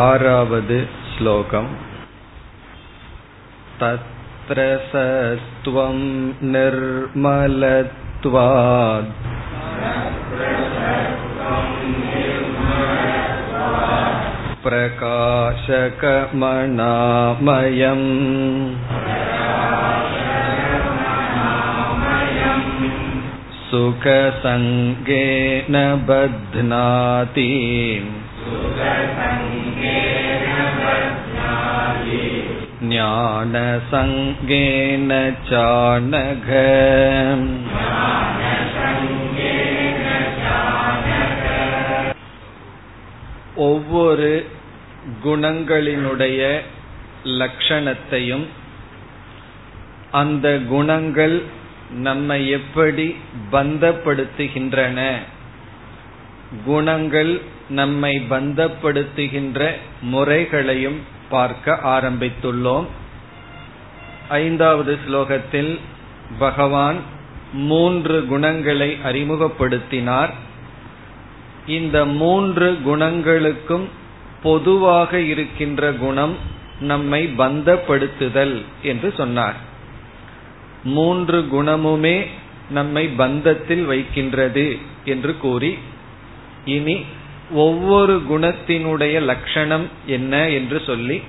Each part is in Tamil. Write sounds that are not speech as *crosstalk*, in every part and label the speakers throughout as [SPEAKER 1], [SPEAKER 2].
[SPEAKER 1] आरावद् श्लोकम् तत्र सत्त्वं निर्मलत्वात् प्रकाशकमणामयम् सुखसङ्गेन बध्नाति ज्ञानसङ्गेन चानघ ஒவ்வொரு குணங்களினுடைய லட்சணத்தையும் அந்த குணங்கள் நம்மை எப்படி பந்தப்படுத்துகின்றன குணங்கள் நம்மை பந்தப்படுத்துகின்ற முறைகளையும் பார்க்க ஆரம்பித்துள்ளோம். ஐந்தாவது ஸ்லோகத்தில் பகவான் மூன்று குணங்களை அறிமுகப்படுத்தினார். இந்த மூன்று குணங்களுக்கும் பொதுவாக இருக்கின்ற குணம் நம்மை பந்தப்படுத்துதல் என்று சொன்னார். மூன்று குணமுமே நம்மை பந்தத்தில் வைக்கின்றது என்று கூறி இனி ஒவ்வொரு குணத்தினுடைய லட்சணம் என்ன என்று சொல்லி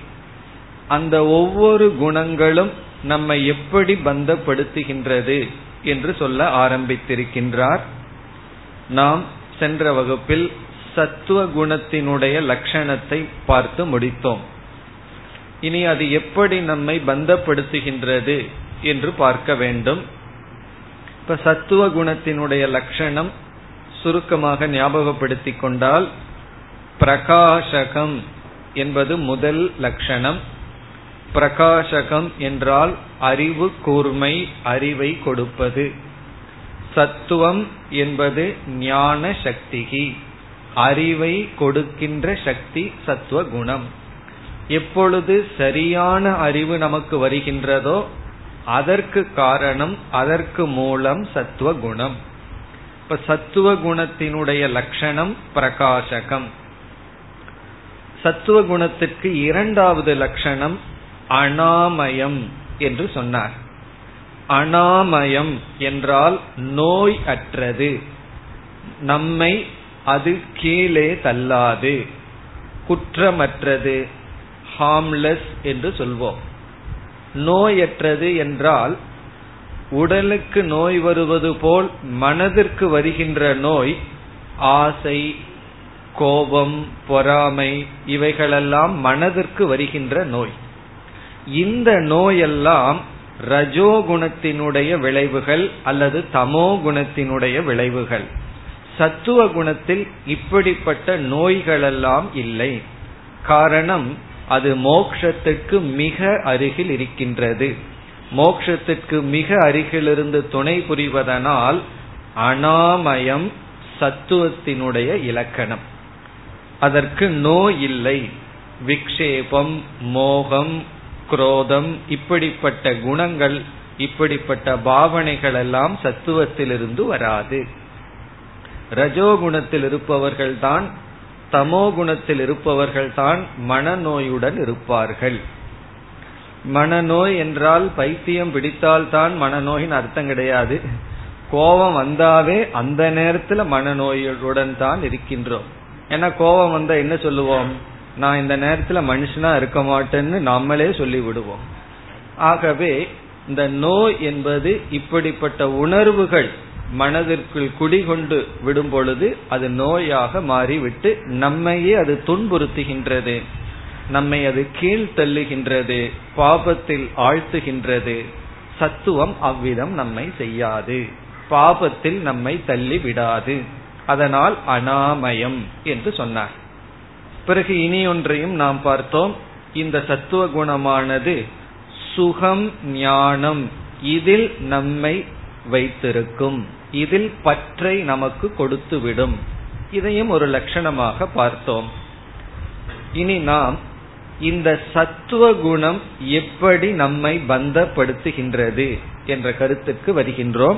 [SPEAKER 1] அந்த ஒவ்வொரு குணங்களும் நம்மை எப்படி பந்தப்படுத்துகின்றது என்று சொல்ல ஆரம்பித்திருக்கின்றார். நாம் சென்ற வகுப்பில் சத்துவ குணத்தினுடைய லட்சணத்தை பார்த்து முடித்தோம். இனி அது எப்படி நம்மை பந்தப்படுத்துகின்றது என்று பார்க்க வேண்டும். இப்ப சத்துவ குணத்தினுடைய லட்சணம் சுருக்கமாக ஞாபகப்படுத்திக் கொண்டால் பிரகாசகம் என்பது முதல் லட்சணம். பிரகாசகம் என்றால் அறிவு கூர்மை அறிவை கொடுப்பது. சத்துவம் என்பது ஞான சக்திகி. அறிவை கொடுக்கின்ற சக்தி சத்துவ குணம் எப்பொழுது சரியான அறிவு நமக்கு வருகின்றதோ அதற்கு காரணம் அதற்கு மூலம் சத்துவ குணம் இப்ப சத்துவ குணத்தினுடைய லட்சணம் பிரகாசகம். சத்துவ குணத்திற்கு இரண்டாவது லட்சணம் அனாமயம் என்று சொன்னார். அனாமயம் என்றால் நோய் அற்றது. நம்மை அது கீழே தள்ளாது. குற்றமற்றது ஹார்ம்லெஸ் என்று சொல்வோம். நோயற்றது என்றால் உடலுக்கு நோய் வருவது போல் மனதிற்கு வருகின்ற நோய் ஆசை கோபம் பொறாமை இவைகளெல்லாம் மனதிற்கு வருகின்ற நோய். இந்த நோயெல்லாம் ரஜோகுணத்தினுடைய விளைவுகள் அல்லது தமோ குணத்தினுடைய விளைவுகள். சத்துவ குணத்தில் இப்படிப்பட்ட நோய்களெல்லாம் இல்லை. காரணம் அது மோக்ஷத்துக்கு மிக அருகில் இருக்கின்றது. மோக்ஷத்துக்கு மிக அருகிலிருந்து துணை புரிவதனால் அனாமயம் சத்துவத்தினுடைய இலக்கணம். அதற்கு நோய் இல்லை. விக்ஷேபம் மோகம் குரோதம் இப்படிப்பட்ட குணங்கள் இப்படிப்பட்ட பாவனைகள் எல்லாம் சத்துவத்திலிருந்து வராது. ரஜோகுணத்தில் இருப்பவர்கள்தான் தமோ குணத்தில் இருப்பவர்கள்தான் மனநோயுடன் இருப்பார்கள். மனநோய் என்றால் பைத்தியம் பிடித்தால்தான் மனநோயின் அர்த்தம் கிடையாது. கோபம் வந்தாவே அந்த நேரத்துல மனநோயுடன் தான் இருக்கின்றோம். ஏன்னா கோபம் வந்தா என்ன சொல்லுவோம்? நான் இந்த நேரத்துல மனுஷனா இருக்க மாட்டேன்னு நம்மளே சொல்லி விடுவோம் ஆகவே இந்த நோய் என்பது இப்படிப்பட்ட உணர்வுகள் மனதிற்குள் குடிகொண்டு விடும் பொழுது அது நோயாக மாறிவிட்டு நம்மையே அது துன்புறுத்துகின்றது. நம்மை அது கீழ் தள்ளுகின்றது பாபத்தில் ஆழ்த்துகின்றது. சத்துவம் அவ்விதம் நம்மை செய்யாது. பாபத்தில் நம்மை தள்ளி விடாது அதனால் அனாமயம் என்று சொன்னார். பிறகு இனி ஒன்றையும் நாம் பார்த்தோம். இந்த சத்துவ குணமானது சுகம் ஞானம் இதில் நம்மை வைத்திருக்கும். இதில் பற்றை நமக்கு கொடுத்துவிடும். இதையும் ஒரு லட்சணமாக பார்த்தோம். இனி நாம் இந்த சத்துவ குணம் எப்படி நம்மை பந்தப்படுத்துகின்றது என்ற கருத்துக்கு வருகின்றோம்.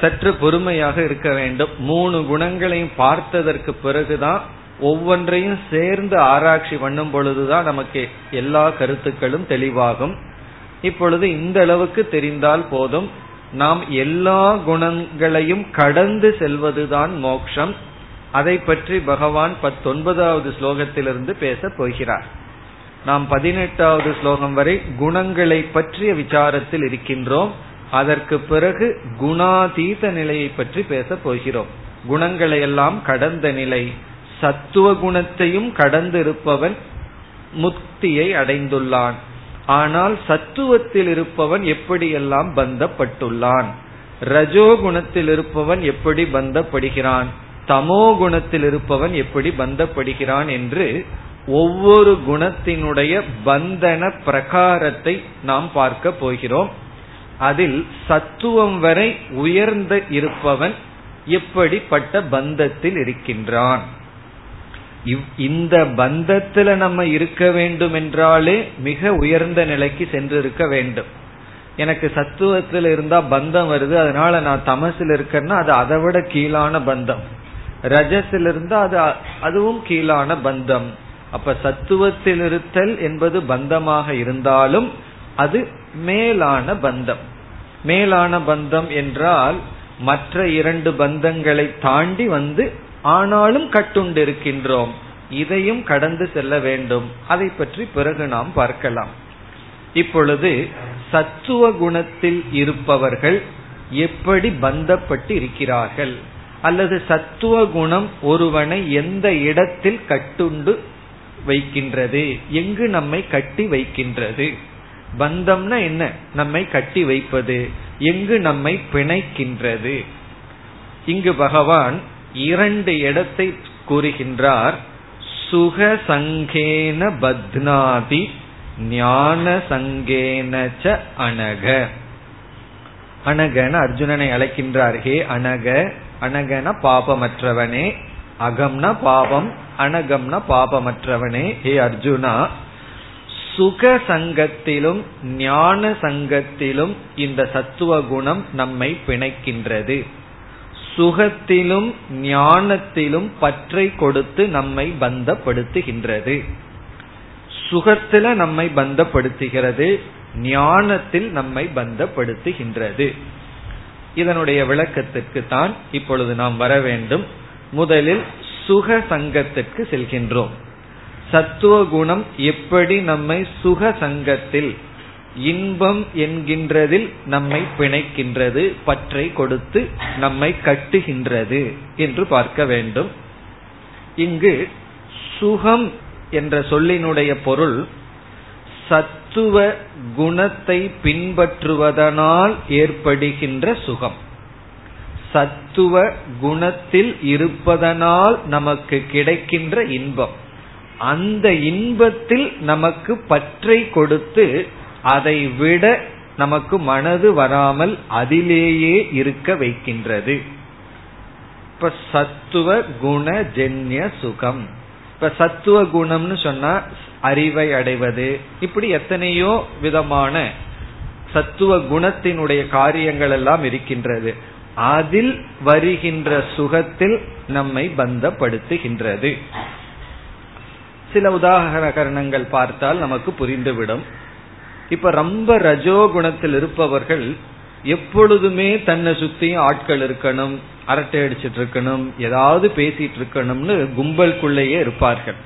[SPEAKER 1] சற்று பொறுமையாக இருக்க வேண்டும். மூணு குணங்களையும் பார்த்ததற்கு பிறகுதான் ஒவ்வொன்றையும் சேர்ந்து ஆராய்ச்சி பண்ணும் பொழுதுதான் நமக்கு எல்லா கருத்துக்களும் தெளிவாகும். இப்பொழுது இந்த அளவுக்கு தெரிந்தால் போதும். நாம் எல்லா குணங்களையும் கடந்து செல்வதுதான் மோட்சம் அதை பற்றி பகவான் பத்தொன்பதாவது ஸ்லோகத்திலிருந்து பேச போகிறார். நாம் பதினெட்டாவது ஸ்லோகம் வரை குணங்களை பற்றிய விசாரத்தில் இருக்கின்றோம். அதற்கு பிறகு குணாதீத நிலையை பற்றி பேச போகிறோம். குணங்களை எல்லாம் கடந்த நிலை சத்துவ குணத்தையும் கடந்திருப்பவன் முக்தியை அடைந்துள்ளான். ஆனால் சத்துவத்தில் இருப்பவன் எப்படியெல்லாம் பந்தப்பட்டுள்ளான்? ரஜோ குணத்தில் இருப்பவன் எப்படி பந்தப்படுகிறான்? தமோ குணத்தில் இருப்பவன் எப்படி பந்தப்படுகிறான் என்று ஒவ்வொரு குணத்தினுடைய பந்தன பிரகாரத்தை நாம் பார்க்க போகிறோம். அதில் சத்துவம் வரை உயர்ந்த இருப்பவன் எப்படிப்பட்ட பந்தத்தில் இருக்கின்றான். இந்த பந்தத்துல நம்ம இருக்க வேண்டும் என்றாலே மிக உயர்ந்த நிலைக்கு சென்று இருக்க வேண்டும். எனக்கு சத்துவத்தில் இருந்தா பந்தம் வருது அதனால நான் தமசில் இருக்கேன்னா அது அதை விட கீழான பந்தம். ரஜஸில் அது அதுவும் கீழான பந்தம். அப்ப சத்துவத்தில் இருத்தல் என்பது பந்தமாக இருந்தாலும் அது மேலான பந்தம். மேலான பந்தம் என்றால் மற்ற இரண்டு பந்தங்களை தாண்டி வந்து ஆனாலும் கட்டுண்டிருக்கின்றோம். இதையும் கடந்து செல்ல வேண்டும். அதை பற்றி பிறகு நாம் பார்க்கலாம். இப்பொழுது சத்துவ குணத்தில் இருப்பவர்கள் எப்படி பந்தப்பட்டு இருக்கிறார்கள் அல்லது சத்துவ குணம் ஒருவனை எந்த இடத்தில் கட்டுண்டு வைக்கின்றது? எங்கு நம்மை கட்டி வைக்கின்றது? பந்தம்னா என்ன? நம்மை கட்டி வைப்பது. எங்கு நம்மை பிணைக்கின்றது? இங்கு பகவான் இரண்டு இடத்தை கூறுகின்றார். சுக சங்கேன பத்னாதி ஞான சங்கேன ச அனக. அனகன அர்ஜுனனை அழைக்கின்றார். ஹே அனக அனகன பாபமற்றவனே. அகம்ன பாபம் அனகம்ன பாபமற்றவனே. ஹே அர்ஜுனா சுக சங்கத்திலும் ஞான சங்கத்திலும் இந்த சத்துவ குணம் நம்மை பிணைக்கின்றது. சுகத்திலும் ஞானத்திலும் பற்றை கொடுத்து நம்மை பந்தப்படுத்துகின்றது. சுகத்தில நம்மை பந்தப்படுத்துகிறது ஞானத்தில் நம்மை பந்தப்படுத்துகின்றது. இதனுடைய விளக்கத்திற்கு தான் இப்பொழுது நாம் வர வேண்டும். முதலில் சுக சங்கத்திற்கு செல்கின்றோம். சத்துவ குணம் எப்படி நம்மை சுக சங்கத்தில் இன்பம் என்கின்றதில் நம்மை பிணைக்கின்றது பற்றை கொடுத்து நம்மை கட்டுகின்றது என்று பார்க்க வேண்டும். இங்கு சுகம் என்ற சொல்லினுடைய பொருள் சத் சத்துவ குணத்தை பின்பற்றுவதனால் ஏற்படுகின்ற சுகம். சத்துவ குணத்தில் இருப்பதனால் நமக்கு கிடைக்கின்ற இன்பம். அந்த இன்பத்தில் நமக்கு பற்றை கொடுத்து அதை விட நமக்கு மனது வராமல் அதிலேயே இருக்க வைக்கின்றது. இப்ப சத்துவ குண ஜென்ய சுகம். இப்ப சத்துவ குணம்னு சொன்னா அறிவை அடைவது. இப்படி எத்தனையோ விதமான சத்துவ குணத்தினுடைய காரியங்கள் எல்லாம் இருக்கின்றது. அதில் வருகின்ற சுகத்தில் நம்மை பந்தப்படுத்துகின்றது. சில உதாகரணங்கள் பார்த்தால் நமக்கு புரிந்துவிடும். இப்ப ரொம்ப ரஜோ குணத்தில் இருப்பவர்கள் எப்பொழுதுமே தன்னை சுத்தியும் ஆட்கள் இருக்கணும் அரட்டை அடிச்சிட்டு இருக்கணும் ஏதாவது பேசிட்டு இருக்கணும்னு கும்பலுக்குள்ளேயே இருப்பார்கள்.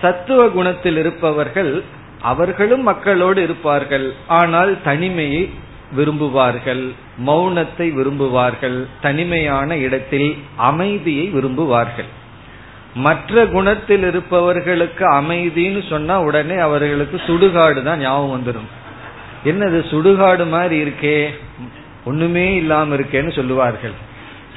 [SPEAKER 1] சத்துவ குணத்தில் இருப்பவர்கள் அவர்களும் மக்களோடு இருப்பார்கள். ஆனால் தனிமையை விரும்புவார்கள் மௌனத்தை விரும்புவார்கள் தனிமையான இடத்தில் அமைதியை விரும்புவார்கள். மற்ற குணத்தில் இருப்பவர்களுக்கு அமைதின்னு சொன்னா உடனே அவர்களுக்கு சுடுகாடு தான் ஞாபகம் வந்துடும் என்னது சுடுகாடு மாதிரி இருக்கே? ஒண்ணுமே இல்லாம இருக்கேன்னு சொல்லுவார்கள்.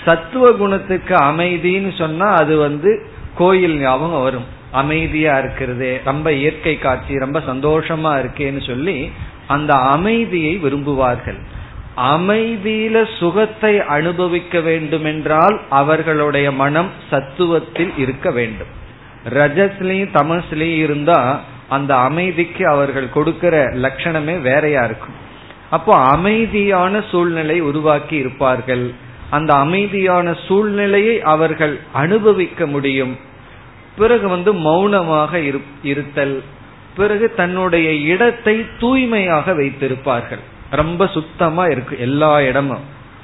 [SPEAKER 1] சத்துவ குணத்துக்கு அமைதின்னு சொன்னா அது வந்து கோயில் ஞாபகம் வரும். அமைதியா இருக்கிறது ரொம்ப இயற்கை காட்சி ரொம்ப சந்தோஷமா இருக்கேன்னு சொல்லி அந்த அமைதியை விரும்புவார்கள். அமைதியில சுகத்தை அனுபவிக்க வேண்டுமென்றால் அவர்களுடைய மனம் சத்துவத்தில் இருக்க வேண்டும். ரஜஸ்லயும் தமஸ்லயும் இருந்தா அந்த அமைதிக்கு அவர்கள் கொடுக்கிற லட்சணமே வேறையா இருக்கும். அப்போ அமைதியான சூழ்நிலை உருவாக்கி இருப்பார்கள். அந்த அமைதியான சூழ்நிலையை அவர்கள் அனுபவிக்க முடியும். பிறகு வந்து மௌனமாக இருத்தல். பிறகு தன்னுடைய இடத்தை தூய்மையாக வைத்திருப்பார்கள். ரொம்ப சுத்தமா இருக்கு எல்லா இடமும்.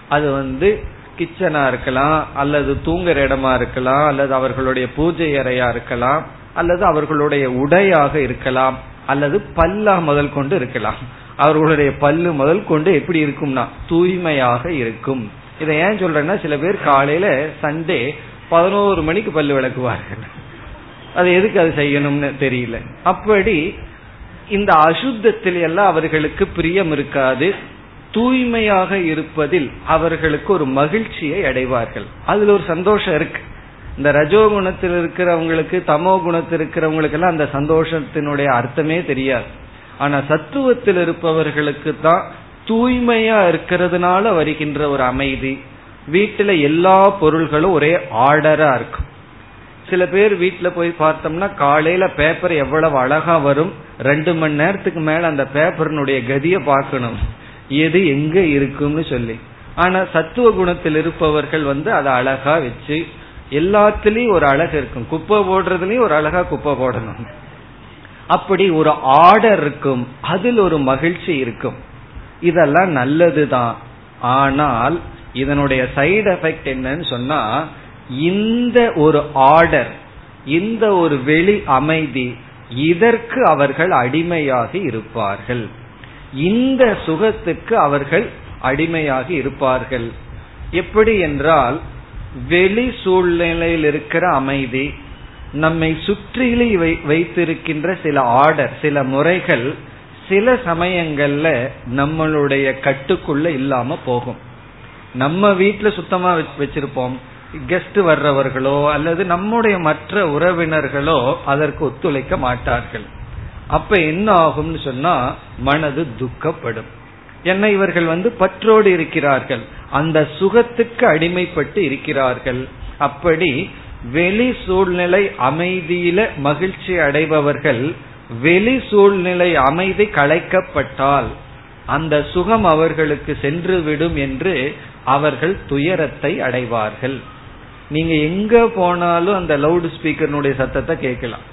[SPEAKER 1] அது வந்து கிச்சனா இருக்கலாம் அல்லது தூங்குற இடமா இருக்கலாம் அல்லது அவர்களுடைய பூஜை அறையா இருக்கலாம். அல்லது அவர்களுடைய உடையாக இருக்கலாம் அல்லது பல்லா முதல் கொண்டு இருக்கலாம். அவர்களுடைய பல்லு முதல் கொண்டு எப்படி இருக்கும்னா தூய்மையாக இருக்கும். இதை ஏன் சொல்றேன்னா சில பேர் காலையில சண்டே பதினோரு மணிக்கு பல்லு விளக்குவார்கள். அது எதுக்கு அது செய்யணும்னு தெரியல. அப்படி இந்த அசுத்தத்தில் எல்லாம் அவர்களுக்கு பிரியம் இருக்காது. தூய்மையாக இருப்பதில் அவர்களுக்கு ஒரு மகிழ்ச்சியை அடைவார்கள். அதுல ஒரு சந்தோஷம் இருக்கு. இந்த ரஜோ குணத்தில் இருக்கிறவங்களுக்கு தமோ குணத்தில் இருக்கிறவங்களுக்கு எல்லாம் அந்த சந்தோஷத்தினுடைய அர்த்தமே தெரியாது. ஆனா சத்துவத்தில் இருப்பவர்களுக்கு தான் தூய்மையா இருக்கிறதுனால வருகின்ற ஒரு அமைதி. வீட்டுல எல்லா பொருள்களும் ஒரே ஆர்டரா இருக்கும். சில பேர் வீட்டுல போய் பார்த்தோம்னா காலையில பேப்பர் எவ்வளவு அழகா வரும் ரெண்டு மணி நேரத்துக்கு மேல அந்த பேப்பரினுடைய கதிய பார்க்கணும். எது எங்க இருக்கும்னு சொல்லி. ஆனா சத்துவ குணத்தில் இருப்பவர்கள் வந்து அதை அழகா வச்சு எல்லாத்துலயும் ஒரு அழகு இருக்கும். குப்பை போடுறதுலயும் ஒரு அழகா குப்பை போடணும். அப்படி ஒரு ஆர்டர் இருக்கும். அதில் ஒரு மகிழ்ச்சி இருக்கும். இதெல்லாம் நல்லதுதான். ஆனால் இதனுடைய சைடு எஃபெக்ட் என்னன்னு சொன்னா இந்த ஒரு ஆர்டர் இந்த ஒரு வெளி அமைதி இதற்கு அவர்கள் அடிமையாகி இருப்பார்கள். இந்த சுகத்துக்கு அவர்கள் அடிமையாகி இருப்பார்கள். எப்படி என்றால் வெளி சூழ்நிலையில் இருக்கிற அமைதி நம்மை சுற்றிலி வைத்திருக்கின்ற சில ஆர்டர் சில முறைகள் சில சமயங்கள்ல நம்மளுடைய கட்டுக்குள்ள இல்லாம போகும். நம்ம வீட்டுல சுத்தமா வச்சிருப்போம். கெஸ்ட் வர்றவர்களோ அல்லது நம்முடைய மற்ற உறவினர்களோ அதற்கு ஒத்துழைக்க மாட்டார்கள். அப்ப என்ன ஆகும்னு சொன்னா மனது துக்கப்படும். என்ன இவர்கள் வந்து பற்றோடு இருக்கிறார்கள். அந்த சுகத்துக்கு அடிமைப்பட்டு இருக்கிறார்கள். அப்படி வெளி சூழ்நிலை அமைதியில மகிழ்ச்சி அடைபவர்கள் வெளி சூழ்நிலை அமைதி கலைக்கப்பட்டால் அந்த சுகம் அவர்களுக்கு சென்று விடும் என்று அவர்கள் துயரத்தை அடைவார்கள். நீங்க எங்க போனாலும் அந்த லவுட் ஸ்பீக்கர்னுடைய சத்தத்தை கேட்கலாம்.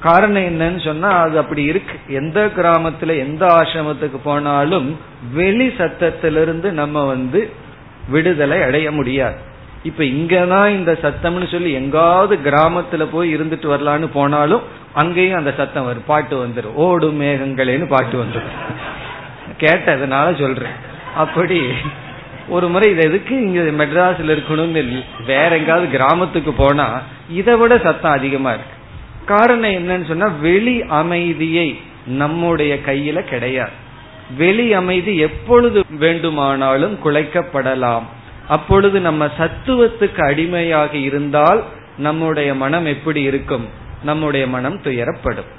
[SPEAKER 1] காரணம் என்னன்னு சொன்னா அது அப்படி இருக்கு. எந்த கிராமத்துல எந்த ஆசிரமத்துக்கு போனாலும் வெளி சத்தத்திலிருந்து நம்ம வந்து விடுதலை அடைய முடியாது. இப்ப இங்கதான் இந்த சத்தம்னு சொல்லி எங்காவது கிராமத்துல போய் இருந்துட்டு வரலான்னு போனாலும் அங்கேயும் அந்த சத்தம் வரும். பாட்டு வந்துடும் ஓடு மேகங்களேன்னு பாட்டு வந்துடும் கேட்டதுனால சொல்றேன். அப்படி ஒரு முறை இது எதுக்கு இங்க மெட்ராஸ்ல இருக்கணும்னு வேற எங்காவது கிராமத்துக்கு போனா இதை விட சத்தம் அதிகமா இருக்கு. காரணம் என்னன்னு சொன்னா வெளி அமைதியை நம்முடைய கையில கிடையாது. வெளி அமைதி எப்பொழுது வேண்டுமானாலும் குலைக்கப்படலாம். அப்பொழுது நம்ம சத்துவத்துக்கு அடிமையாக இருந்தால் நம்முடைய மனம் எப்படி இருக்கும்? நம்முடைய மனம் துயரப்படும்.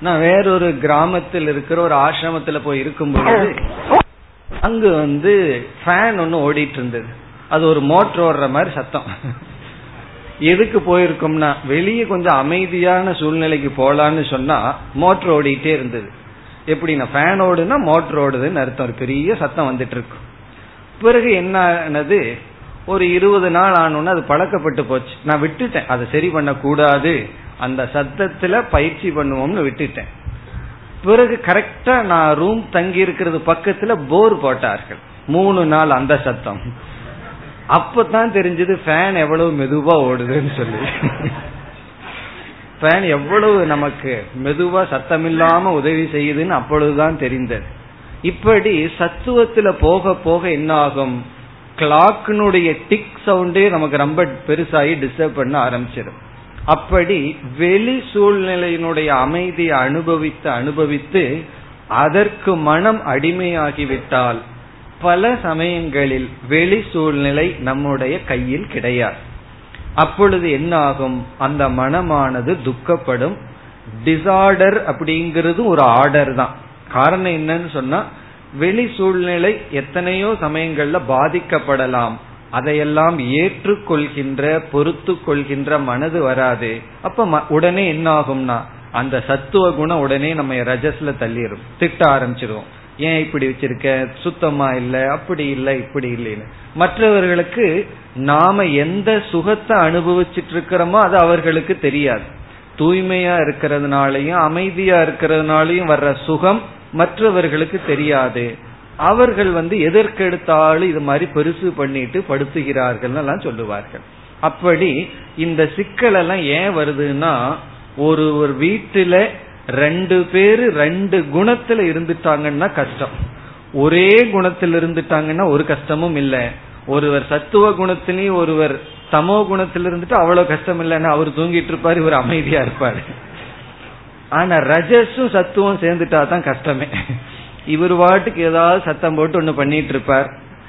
[SPEAKER 1] நான் வேறொரு கிராமத்தில் இருக்கிற ஒரு ஆசிரமத்துல போய் இருக்கும் பொழுது அங்கு வந்து ஃபேன் ஒன்னு ஓடிட்டு இருந்தது. அது ஒரு மோட்டர் ஓடுற மாதிரி சத்தம். எதுக்கு போயிருக்கோம்னா வெளியே கொஞ்சம் அமைதியான சூழ்நிலைக்கு போலான்னு சொன்னா மோட்டர் ஓடிட்டே இருந்தது. எப்படின்னா ஃபேன் ஓடுனா மோட்டர் ஓடுதுன்னு அர்த்தம். ஒரு பெரிய சத்தம் வந்துட்டு இருக்கும் பிறகு என்ன ஆனது? ஒரு இருபது நாள் ஆனோன்னு அது பழக்கப்பட்டு போச்சு. நான் விட்டுட்டேன். அதை சரி பண்ண கூடாது அந்த சத்தத்துல பயிற்சி பண்ணுவோம்னு விட்டுட்டேன். பிறகு கரெக்டா நான் ரூம் தங்கி இருக்கிறது பக்கத்துல போர் போட்டார்கள். மூணு நாள் அந்த சத்தம். அப்பதான் தெரிஞ்சது ஃபேன் எவ்வளவு மெதுவா ஓடுதுன்னு சொல்லி. ஃபேன் எவ்வளவு நமக்கு மெதுவா சத்தமில்லாம உதவி செய்யுதுன்னு அப்பொழுதுதான் தெரிந்தது. இப்படி சத்துவத்துல போக போக என்ன ஆகும் கிளாக்கினுடைய டிக் சவுண்டே நமக்கு ரொம்ப பெருசாகி டிஸ்டர்ப் பண்ண ஆரம்பிச்சிடும். அப்படி வெளி சூழ்நிலையினுடைய அமைதியை அனுபவித்து அனுபவித்து அதற்கு மனம் அடிமையாகிவிட்டால் பல சமயங்களில் வெளி சூழ்நிலை நம்முடைய கையில் கிடையாது. அப்பொழுது என்ன ஆகும் அந்த மனமானது துக்கப்படும். டிசார்டர் அப்படிங்கிறது ஒரு ஆர்டர் தான். காரணம் என்னன்னு சொன்னா வெளி சூழ்நிலை எத்தனையோ சமயங்கள்ல பாதிக்கப்படலாம். அதையெல்லாம் ஏற்றுக்கொள்கின்ற பொறுத்து கொள்கின்ற மனது வராது. அப்ப உடனே என்ன ஆகும்னா அந்த சத்துவ குணம் உடனே நம்ம ரஜஸ்ல தள்ளிடும் திட்ட ஆரம்பிச்சிருவோம். ஏன் இப்படி வச்சிருக்க? சுத்தமா இல்லை அப்படி இல்லை இப்படி இல்லைன்னு. மற்றவர்களுக்கு நாம எந்த சுகத்தை அனுபவிச்சுட்டு இருக்கிறோமோ அது அவர்களுக்கு தெரியாது. தூய்மையா இருக்கிறதுனாலையும் அமைதியா இருக்கிறதுனாலையும் வர்ற சுகம் மற்றவர்களுக்கு தெரியாது. அவர்கள் வந்து எதற்கெடுத்தாலும் இது மாதிரி பெருசு பண்ணிட்டு படுத்துகிறார்கள் எல்லாம் சொல்லுவார்கள். அப்படி இந்த சிக்கல் எல்லாம் ஏன் வருதுன்னா ஒரு ஒரு வீட்டுல ரெண்டு பேரு ரெண்டு குணத்துல இருந்துட்டாங்கன்னா கஷ்டம். ஒரே குணத்தில் இருந்துட்டாங்கன்னா ஒரு கஷ்டமும் இல்லை. ஒருவர் சத்துவ குணத்திலையும் ஒருவர் சமோ குணத்தில் இருந்துட்டு அவ்வளவு கஷ்டம் இல்லைன்னா அவர் தூங்கிட்டு இருப்பாரு இவர் அமைதியா இருப்பாரு. ஆனா ரஜஸும் சத்துவம் சேர்ந்துட்டா தான் கஷ்டமே. இவர் வாட்டுக்கு ஏதாவது சத்தம் போட்டு ஒண்ணு பண்ணிட்டு இருப்பார்.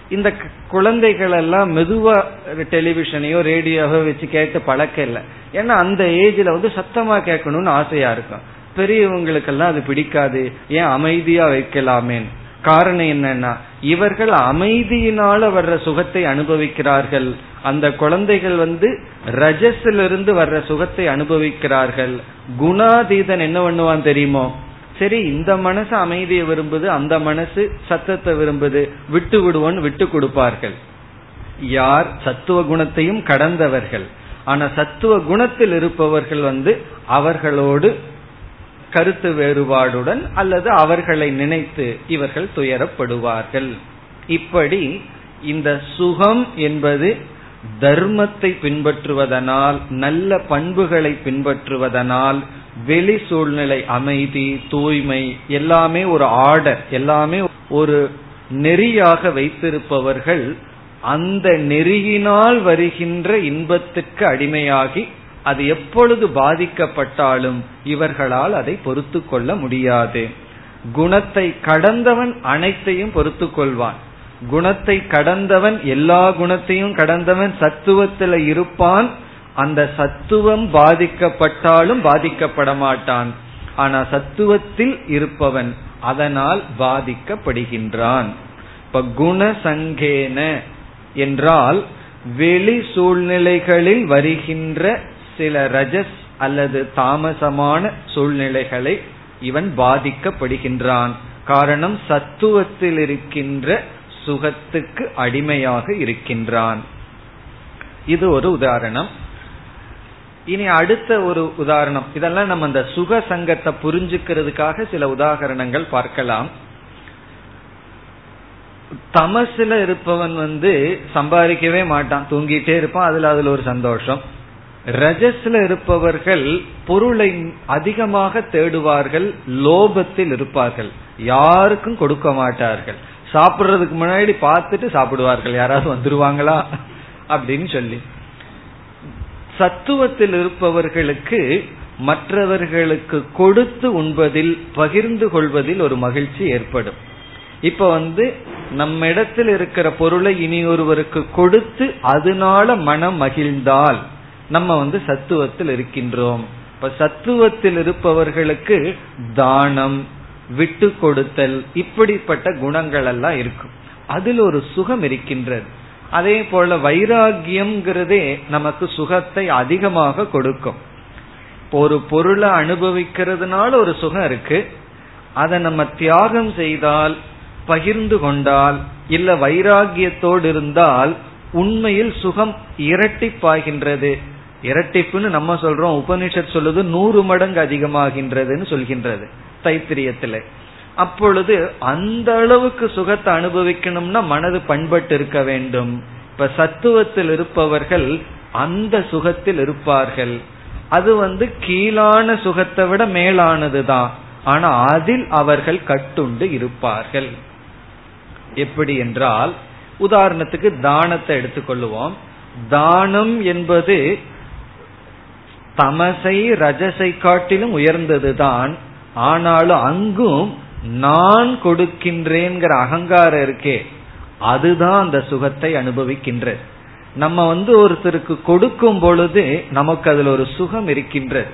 [SPEAKER 1] இந்த குழந்தைகள் எல்லாம் மெதுவா டெலிவிஷனையோ ரேடியோவோ வச்சு கேட்டு பழக்கம் இல்லை. ஏன்னா அந்த ஏஜ்ல வந்து சத்தமா கேட்கணும்னு ஆசையா இருக்கும். பெரியவங்களுக்கெல்லாம் அது பிடிக்காது. ஏன் அமைதியா வைக்கலாமே காரணம் என்னன்னா இவர்கள் அமைதியினால வர்ற சுகத்தை அனுபவிக்கிறார்கள். அந்த குழந்தைகள் வந்து ரஜஸிலிருந்து வர்ற சுகத்தை அனுபவிக்கிறார்கள். குணாதீதன் என்ன பண்ணுவான் தெரியுமோ? சரி இந்த மனசு அமைதியை விரும்புது அந்த மனசு சத்தத்தை விரும்புது. விட்டு விடுவோன்னு விட்டு கொடுப்பார்கள். யார்? சத்துவ குணத்தையும் கடந்தவர்கள். ஆனா சத்துவ குணத்தில் இருப்பவர்கள் வந்து அவர்களோடு கருத்து வேறுபாடுடன் அல்லது அவர்களை நினைத்து இவர்கள் துயரப்படுவார்கள். இப்படி இந்த சுகம் என்பது தர்மத்தை பின்பற்றுவதனால் நல்ல பண்புகளை பின்பற்றுவதனால் வெளி சூழ்நிலை அமைதி தூய்மை எல்லாமே ஒரு ஆர்டர் எல்லாமே ஒரு நெறியாக வைத்திருப்பவர்கள் அந்த நெறியினால் வருகின்ற இன்பத்துக்கு அடிமையாகி அது எப்பொழுது பாதிக்கப்பட்டாலும் இவர்களால் அதை பொறுத்து கொள்ள முடியாது. குணத்தை கடந்தவன் அனைத்தையும் பொறுத்து கொள்வான். குணத்தை கடந்தவன் எல்லா குணத்தையும் கடந்தவன் சத்துவத்தில் இருப்பான். அந்த சத்துவம் பாதிக்கப்பட்டாலும் பாதிக்கப்பட மாட்டான். ஆனா சத்துவத்தில் இருப்பவன் அதனால் பாதிக்கப்படுகின்றான். இப்ப குணசங்கேன என்றால் வெளி சூழ்நிலைகளில் வருகின்ற சில ரஜஸ் அல்லது தாமசமான சூழ்நிலைகளை இவன் பாதிக்கப்படுகின்றான். காரணம் சத்துவத்தில் இருக்கின்ற சுகத்துக்கு அடிமையாக இருக்கின்றான். இது ஒரு உதாரணம். இனி அடுத்த ஒரு உதாரணம். இதெல்லாம் நம்ம அந்த சுக சங்கத்தை புரிஞ்சுக்கிறதுக்காக சில உதாகரணங்கள் பார்க்கலாம். தமசுல இருப்பவன் வந்து சம்பாதிக்கவே மாட்டான். தூங்கிட்டே இருப்பான். அதுல அதுல ஒரு சந்தோஷம். ரஜஸ்ல இருப்பவர்கள் பொருளை அதிகமாக தேடுவார்கள் லோபத்தில் இருப்பார்கள். யாருக்கும் கொடுக்க மாட்டார்கள். சாப்பிடுறதுக்கு முன்னாடி பார்த்துட்டு சாப்பிடுவார்கள். யாராவது வந்துருவாங்களா? அப்படின்னு சொல்லி. சத்துவத்தில் இருப்பவர்களுக்கு மற்றவர்களுக்கு கொடுத்து உண்பதில் பகிர்ந்து கொள்வதில் ஒரு மகிழ்ச்சி ஏற்படும். இப்ப வந்து நம்ம இடத்தில் இருக்கிற பொருளை இனி ஒருவருக்கு கொடுத்து அதனால மனம் மகிழ்ந்தால் நம்ம வந்து சத்துவத்தில் இருக்கின்றோம். இப்ப சத்துவத்தில் இருப்பவர்களுக்கு தானம் விட்டு கொடுத்தல் இப்படிப்பட்ட குணங்கள் எல்லாம் இருக்கும். அதில் ஒரு சுகம் இருக்கின்றது. அதே போல வைராகியம்ங்கிறதே நமக்கு சுகத்தை அதிகமாக கொடுக்கும். ஒரு பொருளை அனுபவிக்கிறதுனால ஒரு சுகம் இருக்கு. அதை நம்ம தியாகம் செய்தால் பகிர்ந்து கொண்டால் இல்ல வைராகியத்தோடு இருந்தால் உண்மையில் சுகம் இரட்டிப்பாகின்றது. இரட்டிப்புன்னு நம்ம சொல்றோம். உபனிஷத் சொல்லுது நூறு மடங்கு அதிகமாகின்றதுன்னு சொல்கின்றது தைத்திரியத்துல. அப்பொழுது அந்த அளவுக்கு சுகத்தை அனுபவிக்கணும்னா மனது பண்பட்டு இருக்க வேண்டும். இப்ப சத்துவத்தில் இருப்பவர்கள் அந்த சுகத்தில் இருப்பார்கள். அது வந்து கீழான சுகத்தை விட மேலானதுதான். ஆனா அதில் அவர்கள் கட்டுண்டு இருப்பார்கள். எப்படி என்றால் உதாரணத்துக்கு தானத்தை எடுத்துக்கொள்வோம் தானம் என்பது தமசை ரஜசை காட்டிலும் உயர்ந்ததுதான். ஆனாலும் அங்கும் நான் கொடுக்கின்றேங்கிற அகங்காரம் இருக்கே. அதுதான் அந்த சுகத்தை அனுபவிக்கின்றது நம்ம வந்து ஒருத்தருக்கு கொடுக்கும் பொழுது நமக்கு அதுல ஒரு சுகம் இருக்கின்றது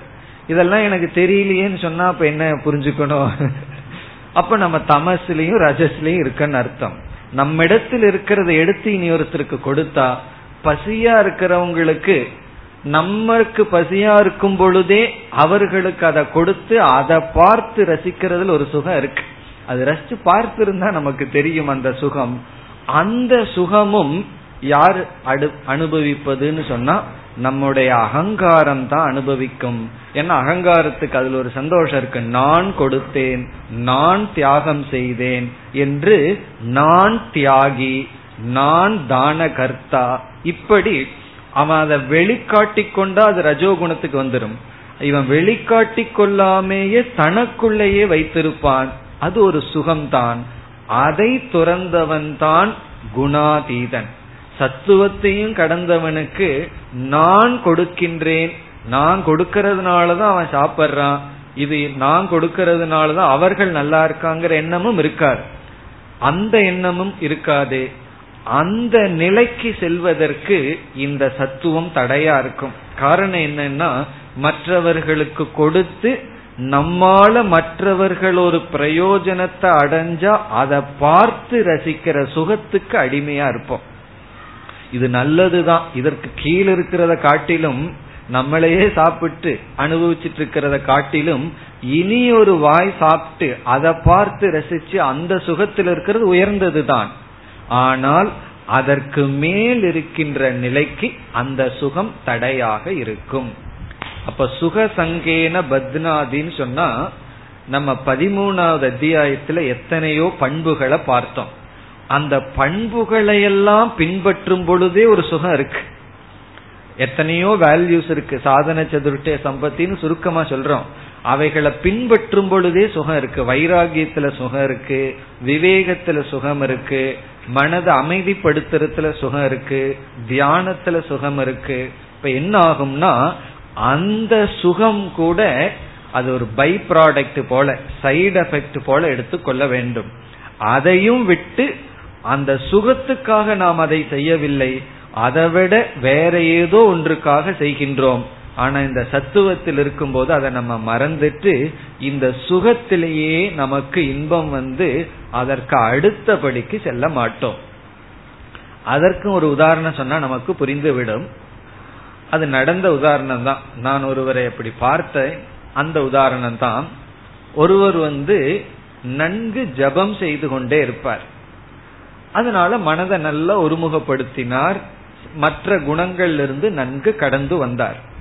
[SPEAKER 1] இதெல்லாம் எனக்கு தெரியலையேன்னு சொன்னா அப்ப என்ன புரிஞ்சுக்கணும்? *laughs* அப்ப நம்ம தமசுலயும் ரஜஸ்லயும் இருக்கன்னு அர்த்தம். நம்ம இடத்தில் இருக்கிறத எடுத்து இனி ஒருத்தருக்கு கொடுத்தா பசியா இருக்கிறவங்களுக்கு நம்மளுக்கு பசியா இருக்கும் பொழுதே அவர்களுக்கு அதை கொடுத்து அதை பார்த்து ரசிக்கிறதுல ஒரு சுகம் இருக்கு. அது ரசிச்சு பார்த்திருந்தா நமக்கு தெரியும் அந்த சுகம். அந்த சுகமும் யார் அனுபவிப்பதுன்னு சொன்னா நம்முடைய அகங்காரம் தான் அனுபவிக்கும். ஏன்னா அகங்காரத்துக்கு அதுல ஒரு சந்தோஷம் இருக்கு. நான் கொடுத்தேன் நான் தியாகம் செய்தேன் என்று நான் தியாகி நான் தான கர்த்தா இப்படி அவன் அதை வெளிக்காட்டி கொண்டா அது ரஜோகுணத்துக்கு வந்துடும் இவன் வெளிக்காட்டி கொள்ளாமேயே தனக்குள்ளேயே வைத்திருப்பான். அது ஒரு சுகம்தான். அதை துறந்தவன் தான் குணாதீதன். சத்துவத்தையும் கடந்தவனுக்கு நான் கொடுக்கின்றேன். நான் கொடுக்கறதுனாலதான் அவன் சாப்பிட்றான். இது நான் கொடுக்கறதுனாலதான் அவர்கள் நல்லா இருக்காங்கிற எண்ணமும் இருக்காது. அந்த எண்ணமும் இருக்காது. அந்த நிலைக்கு செல்வதற்கு இந்த சத்துவம் தடையா இருக்கும். காரணம் என்னன்னா மற்றவர்களுக்கு கொடுத்து நம்மால மற்றவர்கள் ஒரு பிரயோஜனத்தை அடைஞ்சா அதை பார்த்து ரசிக்கிற சுகத்துக்கு அடிமையா இருப்போம். இது நல்லதுதான். இதற்கு கீழே இருக்கிறத காட்டிலும் நம்மளையே சாப்பிட்டு அனுபவிச்சுட்டு இருக்கிறத காட்டிலும் இனி ஒரு வாய் சாப்பிட்டு அதை பார்த்து ரசிச்சு அந்த சுகத்தில் இருக்கிறது உயர்ந்தது தான் ஆனால் அதற்கு மேல் இருக்கின்ற நிலைக்கு அந்த சுகம் தடையாக இருக்கும். அப்ப சுக சங்கேன பத்னாதின்னு சொன்னா நம்ம பதிமூணாவது அத்தியாயத்துல எத்தனையோ பண்புகளை பார்த்தோம். அந்த பண்புகளை எல்லாம் பின்பற்றும் பொழுதே ஒரு சுகம் இருக்கு. எத்தனையோ வேல்யூஸ் இருக்கு. சாதன சதுர்டய சம்பத்தின்னு சுருக்கமா சொல்றோம். அவைகளை பின்பற்றும் பொழுதே சுகம் இருக்கு. வைராகியத்துல சுகம் இருக்கு. விவேகத்துல சுகம் இருக்கு. மனதை அமைதிப்படுத்துறதுல சுகம் இருக்கு தியானத்துல சுகம் இருக்கு. இப்ப என்ன ஆகும்னா அந்த சுகம் கூட அது ஒரு பை ப்ராடக்ட் போல சைடு எஃபெக்ட் போல எடுத்துக்கொள்ள வேண்டும். அதையும் விட்டு அந்த சுகத்துக்காக நாம் அதை செய்யவில்லை. அதை விட வேற ஏதோ ஒன்றுக்காக செய்கின்றோம். ஆனா இந்த சத்துவத்தில் இருக்கும்போது அதை நம்ம மறந்துட்டு இந்த சுகத்திலேயே நமக்கு இன்பம் வந்து அதற்கு அடுத்தபடிக்கு செல்ல மாட்டோம். அதற்கும் ஒரு உதாரணம் சொன்னா நமக்கு புரிந்துவிடும். அது நடந்த உதாரணம் தான் நான் ஒருவரை அப்படி பார்த்தேன். அந்த உதாரணம் தான் ஒருவர் வந்து நன்கு ஜபம் செய்து கொண்டே இருப்பார். அதனால மனதை நல்லா ஒருமுகப்படுத்தினார். மற்ற குணங்கள்ல இருந்து நன்கு கடந்து வந்தார்.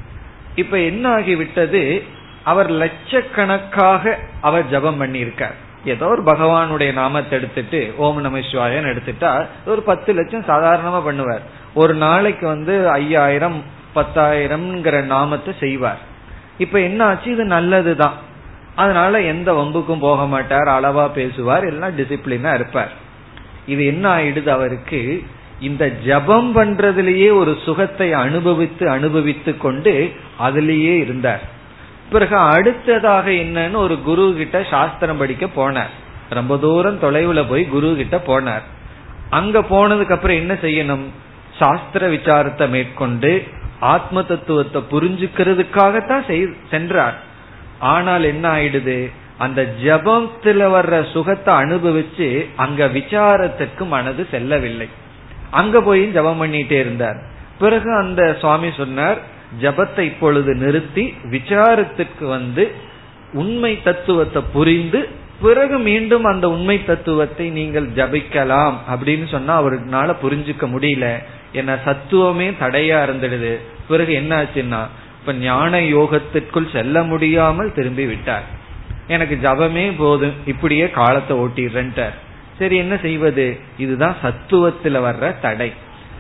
[SPEAKER 1] இப்ப என்ன ஆகிவிட்டது? அவர் லட்சக்கணக்காக அவர் ஜபம் பண்ணியிருக்கார். ஏதோ ஒரு பகவானுடைய நாமத்தை எடுத்துட்டு ஓம் நம சிவாயன் எடுத்துட்டா ஒரு பத்து லட்சம் சாதாரணமா பண்ணுவார். ஒரு நாளைக்கு வந்து ஐயாயிரம் பத்தாயிரம்ங்கிற நாமத்தை செய்வார். இப்ப என்ன ஆச்சு? இது நல்லதுதான். அதனால எந்த வம்புக்கும் போக மாட்டார் அளவா பேசுவார் எல்லாம் டிசிப்ளினா இருப்பார். இது என்ன ஆயிடுது அவருக்கு? இந்த ஜபம் பண்றதுலேயே ஒரு சுகத்தை அனுபவித்து அனுபவித்து கொண்டு அதுலேயே இருந்தார். பிறகு அடுத்ததாக என்னன்னு ஒரு குரு கிட்ட சாஸ்திரம் படிக்க போனார். ரொம்ப தூரம் தொலைவுல போய் குரு கிட்ட போனார். அங்க போனதுக்கு அப்புறம் என்ன செய்யணும்? சாஸ்திர விசாரத்தை மேற்கொண்டு ஆத்ம தத்துவத்தை புரிஞ்சுக்கிறதுக்காகத்தான் சென்றார். ஆனால் என்ன ஆயிடுது? அந்த ஜபத்துல வர்ற சுகத்தை அனுபவிச்சு அங்க விசாரத்துக்கு மனது செல்லவில்லை. அங்க போய் ஜபம் பண்ணிட்டே இருந்தார். பிறகு அந்த சுவாமி சொன்னார் ஜபத்தை இப்பொழுது நிறுத்தி விசாரத்திற்கு வந்து உண்மை தத்துவத்தை புரிந்து பிறகு மீண்டும் அந்த உண்மை தத்துவத்தை நீங்கள் ஜபிக்கலாம். அப்படின்னு சொன்னா அவருனால புரிஞ்சுக்க முடியல. என்ன சத்துவமே தடையா இருந்துடுது. பிறகு என்ன ஆச்சுன்னா இப்ப ஞான யோகத்திற்குள் செல்ல முடியாமல் திரும்பி விட்டார். எனக்கு ஜபமே போதும் இப்படியே காலத்தை ஓட்டிடுறேன்ட்டார். சரி என்ன செய்வது? இதுதான் சத்துவத்துல வர்ற தடை.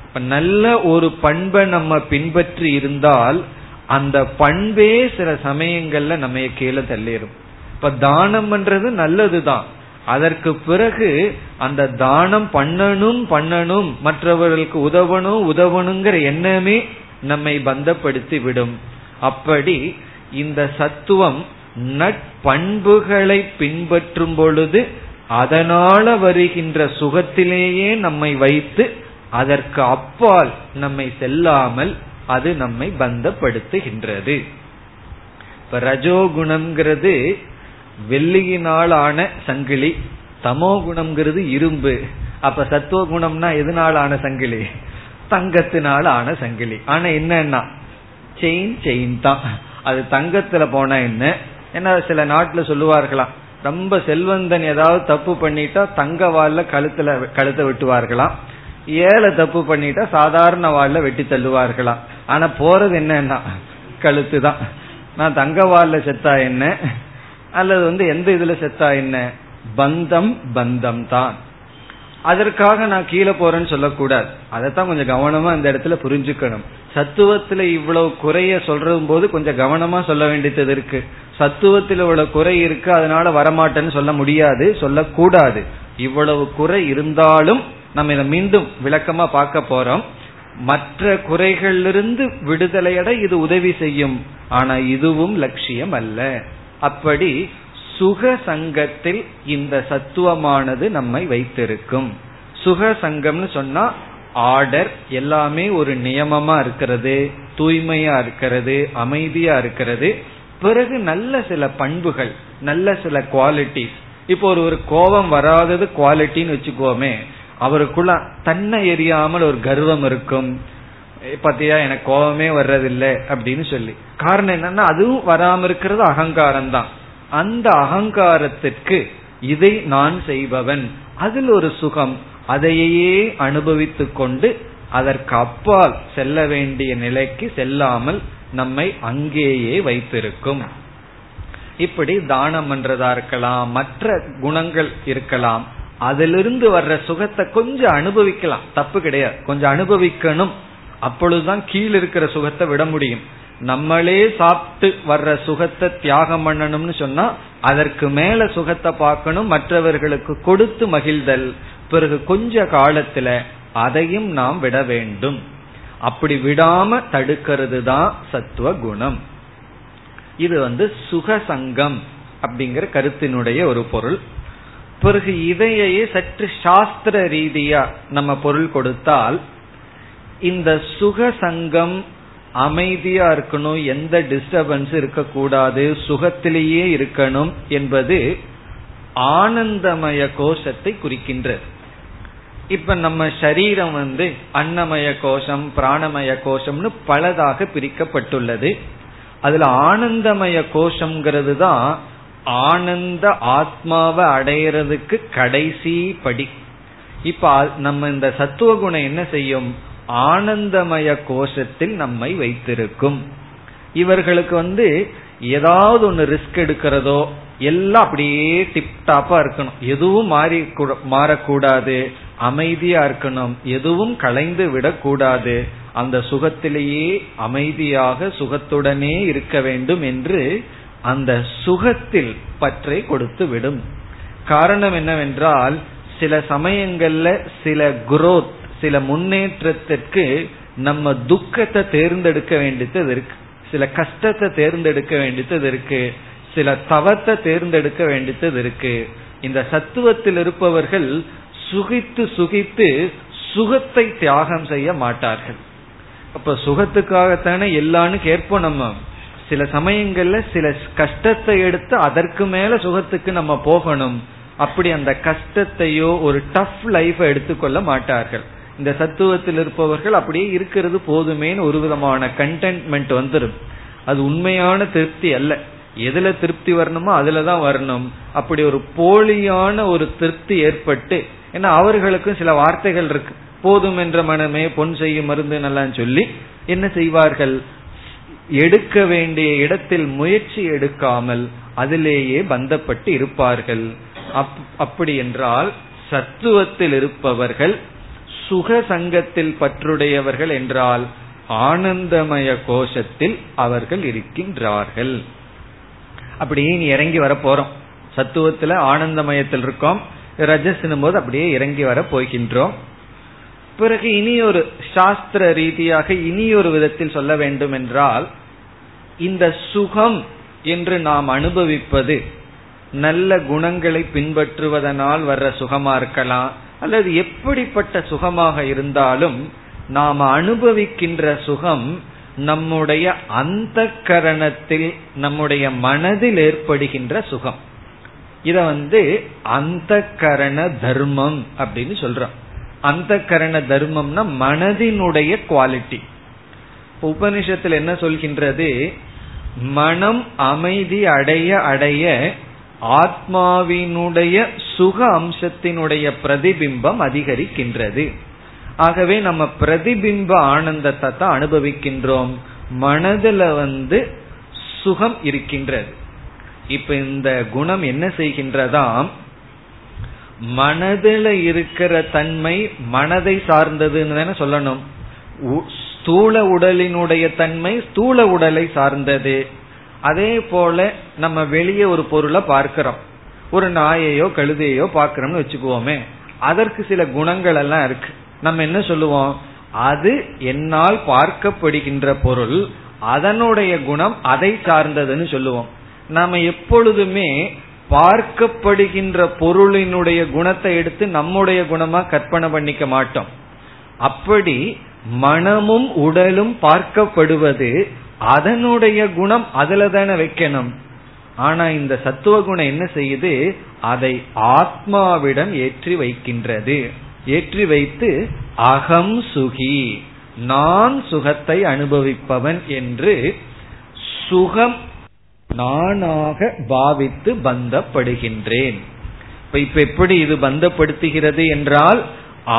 [SPEAKER 1] இப்ப நல்ல ஒரு பண்பை நம்ம பின்பற்றி இருந்தால் அந்த பண்பே சில சமயங்கள்ல நம்ம கீழே தள்ளிடும் இப்ப தானம் பண்றது நல்லதுதான். அதற்கு பிறகு அந்த தானம் பண்ணணும் பண்ணணும் மற்றவர்களுக்கு உதவணும் உதவணுங்கிற எண்ணமே நம்மை பந்தப்படுத்தி விடும். அப்படி இந்த சத்துவம் நட்பண்புகளை பின்பற்றும் பொழுது அதனால வருகின்ற சுகத்திலேயே நம்மை வைத்து அதற்கு அப்பால் நம்மை செல்லாமல் அது நம்மை பந்தப்படுத்துகின்றது. இப்ப ரஜோகுணம்ங்கிறது வெள்ளியினால் ஆன சங்கிலி தமோ குணம்ங்கிறது இரும்பு. அப்ப சத்துவ குணம்னா எதனால் ஆன சங்கிலி? தங்கத்தினால் ஆன சங்கிலி. ஆனா என்னன்னா செயின் செயின் தான். அது தங்கத்துல போனா என்ன? ஏன்னா சில நாட்டுல சொல்லுவார்களாம் ரொம்ப செல்வந்தன் ஏதாவது தப்பு பண்ணிட்டா தங்க வால்ல கழுத்துல கழுத்தை வெட்டுவார்களாம். ஏழை தப்பு பண்ணிட்டா சாதாரண வால்ல வெட்டி தள்ளுவார்களாம். ஆனா போறது என்னன்னா கழுத்து தான். நான் தங்க வால்ல செத்தா என்ன? அல்லது வந்து எந்த இதுல செத்தா என்ன? பந்தம் பந்தம் தான். அதற்காக நான் கீழே போறேன்னு சொல்லக்கூடாது. அதைத்தான் கொஞ்சம் கவனமா அந்த இடத்துல புரிஞ்சுக்கணும். சத்துவத்துல இவ்வளவு குறைய சொல்றதும் போது கொஞ்சம் கவனமா சொல்ல வேண்டியது இருக்கு. சத்துவத்தில் இவ்வளவு குறை இருக்கு அதனால வரமாட்டேன்னு சொல்ல முடியாது சொல்லக்கூடாது. இவ்வளவு குறை இருந்தாலும் நம்ம இதை மீண்டும் விளக்கமா பார்க்க போறோம். மற்ற குறைகளிலிருந்து விடுதலையட இது உதவி செய்யும். ஆனா இதுவும் லட்சியம் அல்ல. அப்படி சுக சங்கத்தில் இந்த சத்துவமானது நம்மை வைத்திருக்கும். சுக சங்கம்னு சொன்னா ஆர்டர் எல்லாமே ஒரு நியமமா இருக்கிறது தூய்மையா இருக்கிறது அமைதியா இருக்கிறது. பிறகு நல்ல சில பண்புகள் நல்ல சில குவாலிட்டிஸ் இப்போ ஒரு ஒரு கோபம் வராதது குவாலிட்டின்னு வச்சுக்கோமே அவருக்குள்ள தன்னை எரியாமல் ஒரு கர்வம் இருக்கும். பத்தியா எனக்கு கோபமே வர்றதில்லை அப்படின்னு சொல்லி. காரணம் என்னன்னா அதுவும் வராம இருக்கிறது அகங்காரம் தான் அந்த அகங்காரத்திற்கு இதை நான் செய்பவன். அதில் ஒரு சுகம். அதையே அனுபவித்துக் கொண்டு அதற்கு அப்பால் செல்ல வேண்டிய நிலைக்கு செல்லாமல் நம்மை அங்கேயே வைத்திருக்கும். இப்படி தானம் பண்றதா இருக்கலாம் மற்ற குணங்கள் இருக்கலாம் அதிலிருந்து வர்ற சுகத்தை கொஞ்சம் அனுபவிக்கலாம். தப்பு கிடையாது. கொஞ்சம் அனுபவிக்கணும். அப்பொழுதுதான் கீழ் இருக்கிற சுகத்தை விட முடியும். நம்மளே சாப்பிட்டு வர்ற சுகத்தை தியாகம் பண்ணணும்னு சொன்னா அதற்கு மேல சுகத்தை பார்க்கணும் மற்றவர்களுக்கு கொடுத்து மகிழ்தல். பிறகு கொஞ்ச காலத்துல அதையும் நாம் விட வேண்டும். அப்படி விடாம தடுக்கிறது தான் சத்துவ குணம் இது வந்து சுக சங்கம் அப்படிங்கிற கருத்தினுடைய ஒரு பொருள். பிறகு இதையே சற்று சாஸ்திர ரீதியா நம்ம பொருள் கொடுத்தால் இந்த சுக சங்கம் அமைதியா இருக்கணும் எந்த டிஸ்டர்பன்ஸ் இருக்கக்கூடாது சுகத்திலேயே இருக்கணும் என்பது ஆனந்தமய கோஷத்தை குறிக்கின்றது. இப்ப நம்ம சரீரம் வந்து அன்னமய கோஷம் பிராணமய கோஷம்னு பலதாக பிரிக்கப்பட்டுள்ளது. அதுல ஆனந்தமய கோஷம்ங்கிறது தான் ஆனந்த ஆத்மாவை அடையிறதுக்கு கடைசி படி. இப்ப நம்ம இந்த சத்துவ குணம் என்ன செய்யும்? ஆனந்தமய கோஷத்தில் நம்மை வைத்திருக்கும். இவர்களுக்கு வந்து ஏதாவது ஒன்று ரிஸ்க் எடுக்கிறதோ எல்லாம் அப்படியே டிப்டாப்பா இருக்கணும். எதுவும் மாறி மாறக்கூடாது. அமைதியா இருக்கணும். எதுவும் கலைந்து விடக்கூடாது. அந்த சுகத்திலேயே அமைதியாக சுகத்துடனே இருக்க வேண்டும் என்று அந்த சுகத்தில் பற்றை கொடுத்து விடும். காரணம் என்னவென்றால் சில சமயங்கள்ல சில குரோத் சில முன்னேற்றத்திற்கு நம்ம துக்கத்தை தேர்ந்தெடுக்க வேண்டியது இருக்கு. சில கஷ்டத்தை தேர்ந்தெடுக்க வேண்டியது இருக்கு. சில தவத்தை தேர்ந்தெடுக்க வேண்டியது இருக்கு. இந்த சத்துவத்தில் இருப்பவர்கள் சுகித்து சுகித்து சுகத்தை தியாகம் செய்ய மாட்டார்கள். அப்ப சுகத்துக்காகத்தானே எல்லான்னு கேட்போம் நம்ம. சில சமயங்கள்ல சில கஷ்டத்தை எடுத்து அதற்கு மேல சுகத்துக்கு நம்ம போகணும். அப்படி அந்த கஷ்டத்தையோ ஒரு டஃப் லைஃப எடுத்துக்கொள்ள மாட்டார்கள். இந்த சத்துவத்தில் இருப்பவர்கள் அப்படியே இருக்கிறது போதுமேன்னு ஒரு விதமான கண்டென்ட்மெண்ட் வந்துடும் அது உண்மையான திருப்தி அல்ல. எதுல திருப்தி வரணுமோ அதுலதான் வரணும். அப்படி ஒரு போலியான ஒரு திருப்தி ஏற்பட்டு ஏன்னா அவர்களுக்கும் சில வார்த்தைகள் இருக்கு. போதும் என்ற மனமே பொன் செய்யும் மருந்து நல்லா சொல்லி என்ன செய்வார்கள்? எடுக்க வேண்டிய இடத்தில் முயற்சி எடுக்காமல் அதிலேயே பந்தப்பட்டு இருப்பார்கள். அப்படி என்றால் சத்துவத்தில் இருப்பவர்கள் சுக சங்கத்தில் பற்றுடையவர்கள் என்றால் ஆனந்தமய கோஷத்தில் அவர்கள் இருக்கின்றார்கள். அப்படியே நீ இறங்கி வர போறோம். சத்துவத்துல ஆனந்தமயத்தில் இருக்கோம். ரஜசினும் போது அப்படியே இறங்கி வர போகின்றோம். பிறகு இனி ஒரு சாஸ்திர ரீதியாக இனி ஒரு விதத்தில் சொல்ல வேண்டும் என்றால் இந்த சுகம் என்று நாம் அனுபவிப்பது நல்ல குணங்களை பின்பற்றுவதனால் வர்ற சுகமா இருக்கலாம் அல்லது எப்படிப்பட்ட சுகமாக இருந்தாலும் நாம் அனுபவிக்கின்ற சுகம் நம்முடைய அந்த கரணத்தில் நம்முடைய மனதில் ஏற்படுகின்ற சுகம். இத வந்து அந்த கரண தர்மம் அப்படின்னு சொல்றோம். அந்த கரண தர்மம்னா மனதினுடைய குவாலிட்டி உபனிஷத்தில் என்ன சொல்கின்றது? மனம் அமைதி அடைய அடைய ஆத்மாவினுடைய சுக அம்சத்தினுடைய பிரதிபிம்பம் அதிகரிக்கின்றது. ஆகவே நம்ம பிரதிபிம்ப ஆனந்தத்தை தான் அனுபவிக்கின்றோம். மனதுல வந்து சுகம் இருக்கின்றது. இப்ப இந்த குணம் என்ன செய்கின்றதாம்? மனதில் இருக்கிற தன்மை மனதை சார்ந்ததுன்னு தானே சொல்லணும். ஸ்தூல உடலினுடைய தன்மை ஸ்தூல உடலை சார்ந்தது. அதே போல நம்ம வெளியே ஒரு பொருளை பார்க்கிறோம். ஒரு நாயையோ கழுதையோ பார்க்கிறோம்னு வச்சுக்குவோமே. அதற்கு சில குணங்கள் எல்லாம் இருக்கு. நம்ம என்ன சொல்லுவோம்? அது என்னால் பார்க்கப்படுகின்ற பொருள் அதனுடைய குணம் அதை சார்ந்ததுன்னு சொல்லுவோம். நாம எப்பொழுதுமே பார்க்கப்படுகின்ற பொருளினுடைய குணத்தை எடுத்து நம்முடைய குணமா கற்பனை பண்ணிக்க மாட்டோம். அப்படி மனமும் உடலும் பார்க்கப்படுவது அதனுடைய குணம் அதுல தானே வைக்கணும். ஆனா இந்த சத்துவ குணம் என்ன செய்யுது? அதை ஆத்மாவிடம் ஏற்றி வைக்கின்றது. ஏற்றி வைத்து அகம் சுகி நான் சுகத்தை அனுபவிப்பவன் என்று சுகம் நானாக பாவித்து பந்தப்படுகின்றேன். இப்ப இப்ப எப்படி இது பந்தப்படுத்துகிறது என்றால்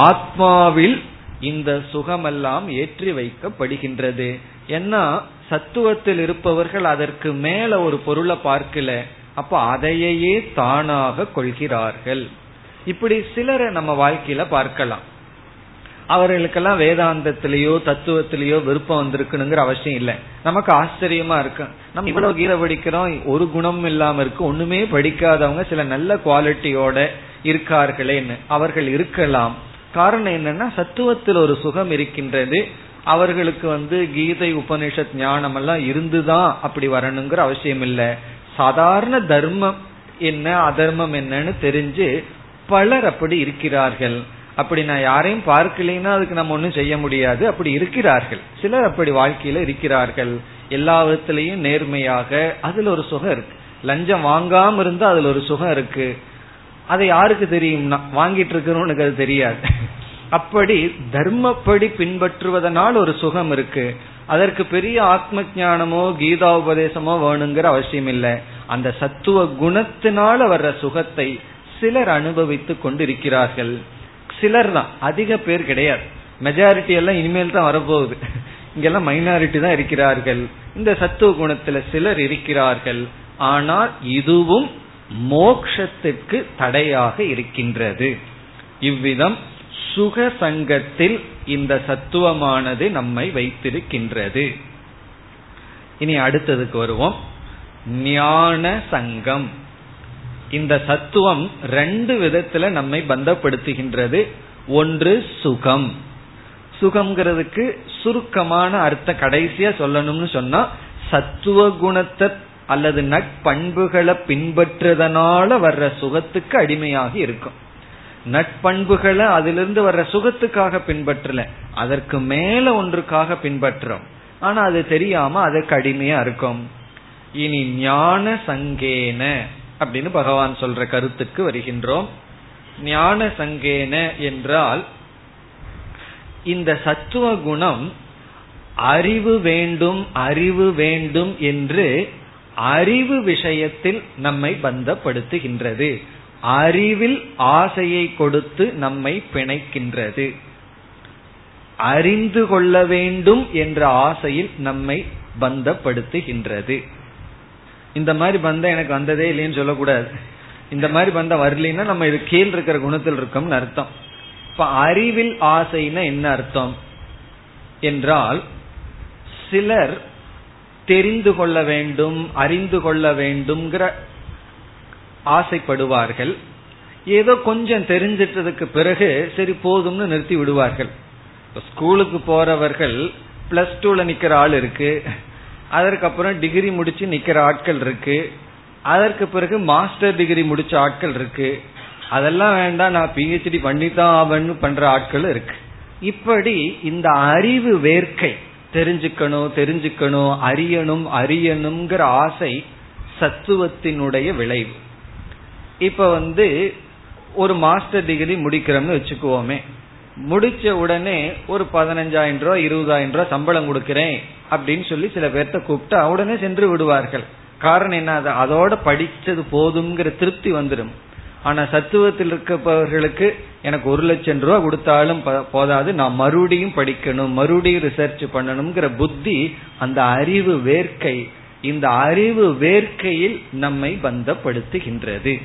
[SPEAKER 1] ஆத்மாவில் இந்த சுகமெல்லாம் ஏற்றி வைக்கப்படுகின்றது. ஏன்னா சத்துவத்தில் இருப்பவர்கள் அதற்கு மேல ஒரு பொருளை பார்க்கல அப்ப அதையே தானாக கொள்கிறார்கள். இப்படி சிலரை நம்ம வாழ்க்கையில பார்க்கலாம். அவர்களுக்கெல்லாம் வேதாந்தத்திலேயோ தத்துவத்திலேயோ விருப்பம் வந்திருக்கணுங்கிற அவசியம் இல்லை. நமக்கு ஆச்சரியமா இருக்கு. நம்ம இவ்வளவு கீரை படிக்கிறோம் ஒரு குணம் இல்லாம இருக்கு ஒண்ணுமே படிக்காதவங்க சில நல்ல குவாலிட்டியோட இருக்கார்களேன்னு அவர்கள் இருக்கலாம். காரணம் என்னன்னா சத்துவத்தில் ஒரு சுகம் இருக்கின்றது அவர்களுக்கு வந்து கீதை உபனிஷத் ஞானம் எல்லாம் இருந்துதான் அப்படி வரணுங்கிற அவசியம் இல்லை. சாதாரண தர்மம் என்ன அதர்மம் என்னன்னு தெரிஞ்சு பலர் அப்படி இருக்கிறார்கள். அப்படி நான் யாரையும் பார்க்கலைன்னா அதுக்கு நம்ம ஒன்றும் செய்ய முடியாது. அப்படி இருக்கிறார்கள். சிலர் அப்படி வாழ்க்கையில இருக்கிறார்கள். எல்லா விதத்திலையும் நேர்மையாக அதுல ஒரு சுகம் இருக்கு. லஞ்சம் வாங்காம இருந்தா அதுல ஒரு சுகம் இருக்கு. அதை யாருக்கு தெரியும்னா வாங்கிட்டு இருக்கிறவனுக்கு அது தெரியாது. அப்படி தர்மப்படி பின்பற்றுவதனால் ஒரு சுகம் இருக்கு. அதற்கு பெரிய ஆத்ம ஜானமோ கீதா உபதேசமோ வேணுங்கிற அவசியம் இல்லை. அந்த சத்துவ குணத்தினால வர்ற சுகத்தை சிலர் அனுபவித்துக் கொண்டிருக்கிறார்கள். சிலர் தான் அதிக பேர் கிடையாது. மெஜாரிட்டி எல்லாம் இனிமேல் தான் வரப்போகுது. இங்கெல்லாம் மைனாரிட்டி தான் இருக்கிறார்கள். இந்த சத்துவ குணத்துல சிலர் இருக்கிறார்கள். ஆனால் இதுவும் மோக்ஷத்திற்கு தடையாக இருக்கின்றது. இவ்விதம் சுக சங்கத்தில் இந்த சத்துவமானது நம்மை வைத்திருக்கின்றது. இனி அடுத்ததுக்கு வருவோம். ஞான சங்கம். இந்த சத்துவம் ரெண்டு விதத்துல நம்மை பந்தப்படுத்துகின்றது. ஒன்று சுகம். சுகம்ங்கிறதுக்கு சுருக்கமான அர்த்த கடைசியா சொல்லணும்னு சொன்னா சத்துவ குணத்தை அல்லது நட்பண்புகளை பின்பற்றுறதுனால வர்ற சுகத்துக்கு அடிமையாக இருக்கும். நட்பண்புகளை அதிலிருந்து வர்ற சுகத்துக்காக பின்பற்றல. அதற்கு மேல ஒன்றுக்காக பின்பற்றோம். ஆனா அது தெரியாம அதற்கு அடிமையா இருக்கும். இனி ஞான சங்கேன அப்படின்னு பகவான் சொல்ற கருத்துக்கு வருகின்றோம். ஞான சங்கேன என்றால் இந்த சத்துவ குணம் அறிவு வேண்டும் அறிவு வேண்டும் என்று அறிவு விஷயத்தில் நம்மை பந்தப்படுத்துகின்றது. அறிவில் ஆசையை கொடுத்து நம்மை பிணைக்கின்றது. அறிந்து கொள்ள வேண்டும் என்ற ஆசையில் நம்மை பந்தப்படுத்துகின்றது. இந்த மாதிரி பந்தம் எனக்கு வந்ததே இல்லைன்னு சொல்லக்கூடாது. இந்த மாதிரி பந்தம் வரலன்னா நம்ம இது கீழ் இருக்கிற குணத்தில் இருக்கோம்னு அர்த்தம். இப்ப அறிவில் ஆசைன்னா என்ன அர்த்தம்? என்றால் சிலர் தெரிந்து கொள்ள வேண்டும் அறிந்து கொள்ள வேண்டும்ங்கிற ஆசைப்படுவார்கள். ஏதோ கொஞ்சம் தெரிஞ்சிட்டதுக்கு பிறகு சரி போதும்னு நிறுத்தி விடுவார்கள். ஸ்கூலுக்கு போறவர்கள் பிளஸ் டூல நிக்கிற ஆள் இருக்கு. அதற்கப்புறம் டிகிரி முடிச்சு நிக்கிற ஆட்கள் இருக்கு. அதற்கு பிறகு மாஸ்டர் டிகிரி முடிச்ச ஆட்கள் இருக்கு. அதெல்லாம் வேண்டாம் நான் பிஹெச்டி பண்ணித்தான் ஆவன்னு பண்ற ஆட்கள் இருக்கு. இப்படி இந்த அறிவு வேர்க்கை தெரிஞ்சுக்கணும் தெரிஞ்சுக்கணும் அறியணும் அறியணுங்கிற ஆசை சத்துவத்தினுடைய விளைவு. இப்ப வந்து ஒரு மாஸ்டர் டிகிரி முடிக்கிறோம்னு வச்சுக்குவோமே. முடிச்ச உடனே ஒரு பதினஞ்சாயிரம் ரூபாய் இருபதாயிரம் ரூபாய் சம்பளம் கொடுக்கிறேன் அப்படின்னு சொல்லி சில பேர்த்த கூப்பிட்டா உடனே சென்று விடுவார்கள். காரணம் என்ன? அது அதோட படிச்சது போதுங்கிற திருப்தி வந்துடும் ஆனா சத்துவத்தில் இருக்கப்பவர்களுக்கு எனக்கு ஒரு லட்சம் ரூபா கொடுத்தாலும் போதாது. நான் மறுபடியும் படிக்கணும் மறுபடியும் ரிசர்ச் பண்ணணுங்கிற புத்தி அந்த அறிவு வேர்க்கை இந்த அறிவு வேர்க்கையில் நம்மை பந்தப்படுத்துகின்றது.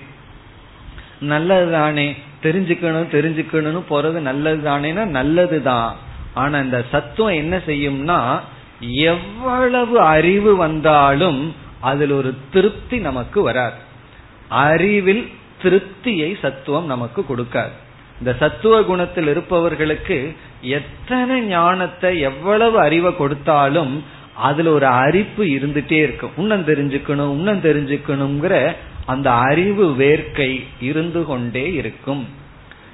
[SPEAKER 1] நல்லதுதானே. தெரிஞ்சுக்கணும் தெரிஞ்சுக்கணும்னு போறது நல்லதுதானேனா நல்லதுதான். ஆனா இந்த சத்துவம் என்ன செய்யும்னா எவ்வளவு அறிவு வந்தாலும் அதில் ஒரு திருப்தி நமக்கு வராது. அறிவில் திருப்தியை சத்துவம் நமக்கு கொடுக்காது. இந்த சத்துவ குணத்தில் இருப்பவர்களுக்கு எத்தனை ஞானத்தை எவ்வளவு அறிவை கொடுத்தாலும் அதுல ஒரு அரிப்பு இருந்துட்டே இருக்கும். உன்னம் தெரிஞ்சுக்கணும் உன்னம் தெரிஞ்சுக்கணுங்கிற அந்த அறிவு வேர்க்கை இருந்து கொண்டே இருக்கும்.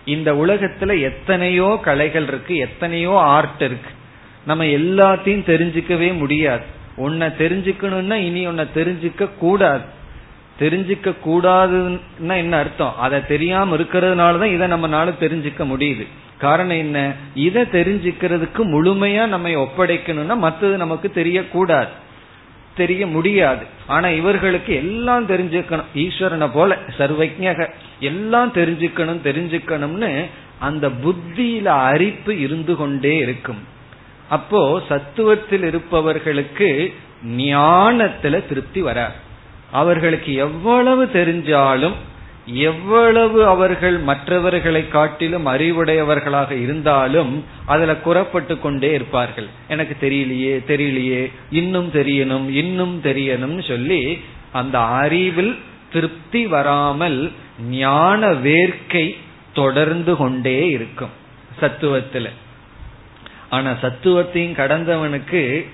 [SPEAKER 1] இந்த உலகத்துல எத்தனையோ கலைகள் இருக்கு எத்தனையோ ஆர்ட் இருக்கு. நம்ம எல்லாத்தையும் தெரிஞ்சுக்கவே முடியாது. உன்னை தெரிஞ்சுக்கணும்னா இனி உன்னை தெரிஞ்சுக்க கூடாது. தெரிஞ்சுக்க கூடாதுன்னா என்ன அர்த்தம்? அதை தெரியாம இருக்கிறதுனாலதான் இதை நம்மளால தெரிஞ்சுக்க முடியுது. காரணம் என்ன? இதை தெரிஞ்சுக்கிறதுக்கு முழுமையா நம்ம ஒப்படைக்கணும்னா மற்றது நமக்கு தெரியக்கூடாது. தெரிய முடியாது. ஆனா இவர்களுக்கு எல்லாம் தெரிஞ்சுக்கணும். ஈஸ்வரனை போல சர்வஜக எல்லாம் தெரிஞ்சுக்கணும் தெரிஞ்சுக்கணும்னு அந்த புத்தியில அரிப்பு இருந்து கொண்டே இருக்கும். அப்போ சத்துவத்தில் இருப்பவர்களுக்கு ஞானத்துல திருப்தி வராது. அவர்களுக்கு எவ்வளவு தெரிஞ்சாலும் எவ்வளவு அவர்கள் மற்றவர்களை காட்டிலும் அறிவுடையவர்களாக இருந்தாலும் அதுல குறப்பட்டு கொண்டே இருப்பார்கள். எனக்கு தெரியலையே தெரியலையே இன்னும் தெரியணும் இன்னும் தெரியணும்னு சொல்லி அந்த அறிவில் திருப்தி வராமல் ஞான வேர்க்கை தொடர்ந்து கொண்டே இருக்கும் சத்துவத்துல. ஆனா சத்துவத்தையும் கடந்தவனுக்கு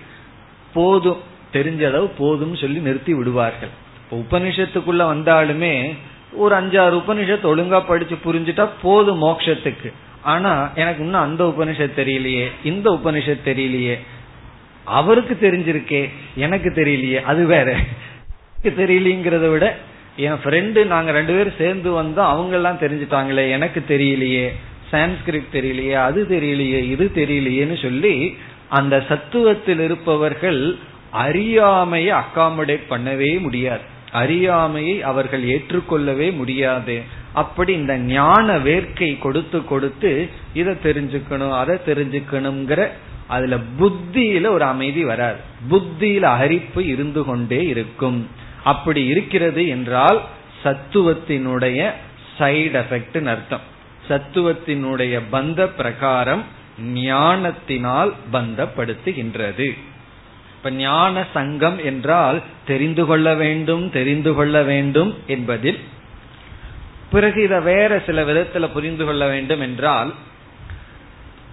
[SPEAKER 1] போதும் தெரிஞ்ச அளவு போதும் சொல்லி நிறுத்தி விடுவார்கள். உபனிஷத்துக்குள்ள வந்தாலுமே ஒரு அஞ்சாறு உபனிஷத்து ஒழுங்கா படிச்சு புரிஞ்சுட்டா போதும் மோக்ஷத்துக்கு ஆனா எனக்கு இன்னும் அந்த உபனிஷத் தெரியலையே இந்த உபனிஷத் தெரியலையே. அவருக்கு தெரிஞ்சிருக்கே எனக்கு தெரியலையே அது வேற. தெரியலங்கிறத விட என் ஃப்ரெண்டு நாங்க ரெண்டு பேரும் சேர்ந்து வந்தோம் அவங்க எல்லாம் தெரிஞ்சுட்டாங்களே எனக்கு தெரியலையே சான்ஸ்கிரிட் தெரியலையே அது தெரியலையே இது தெரியலையேன்னு சொல்லி அந்த சத்துவத்தில் இருப்பவர்கள் அறியாமையை அக்காமடேட் பண்ணவே முடியாது. அறியாமையை அவர்கள் ஏற்றுக்கொள்ளவே முடியாது. அப்படி இந்த ஞான வேர்க்கை கொடுத்து கொடுத்து இதை தெரிஞ்சுக்கணும் அதை தெரிஞ்சுக்கணுங்கிற அதுல புத்தியில ஒரு அமைதி வராது. புத்தியில அரிப்பு இருந்து கொண்டே இருக்கும். அப்படி இருக்கிறது என்றால் சத்துவத்தினுடைய சைடு எஃபெக்ட் அர்த்தம். சத்துவத்தினுடைய பந்த பிரகாரம் ஞானத்தினால் பந்தப்படுத்துகின்றது. இப்ப ஞான சங்கம் என்றால் தெரிந்து கொள்ள வேண்டும் தெரிந்து கொள்ள வேண்டும் என்பதில். பிறகு இதை வேற சில விதத்துல புரிந்து கொள்ள வேண்டும் என்றால்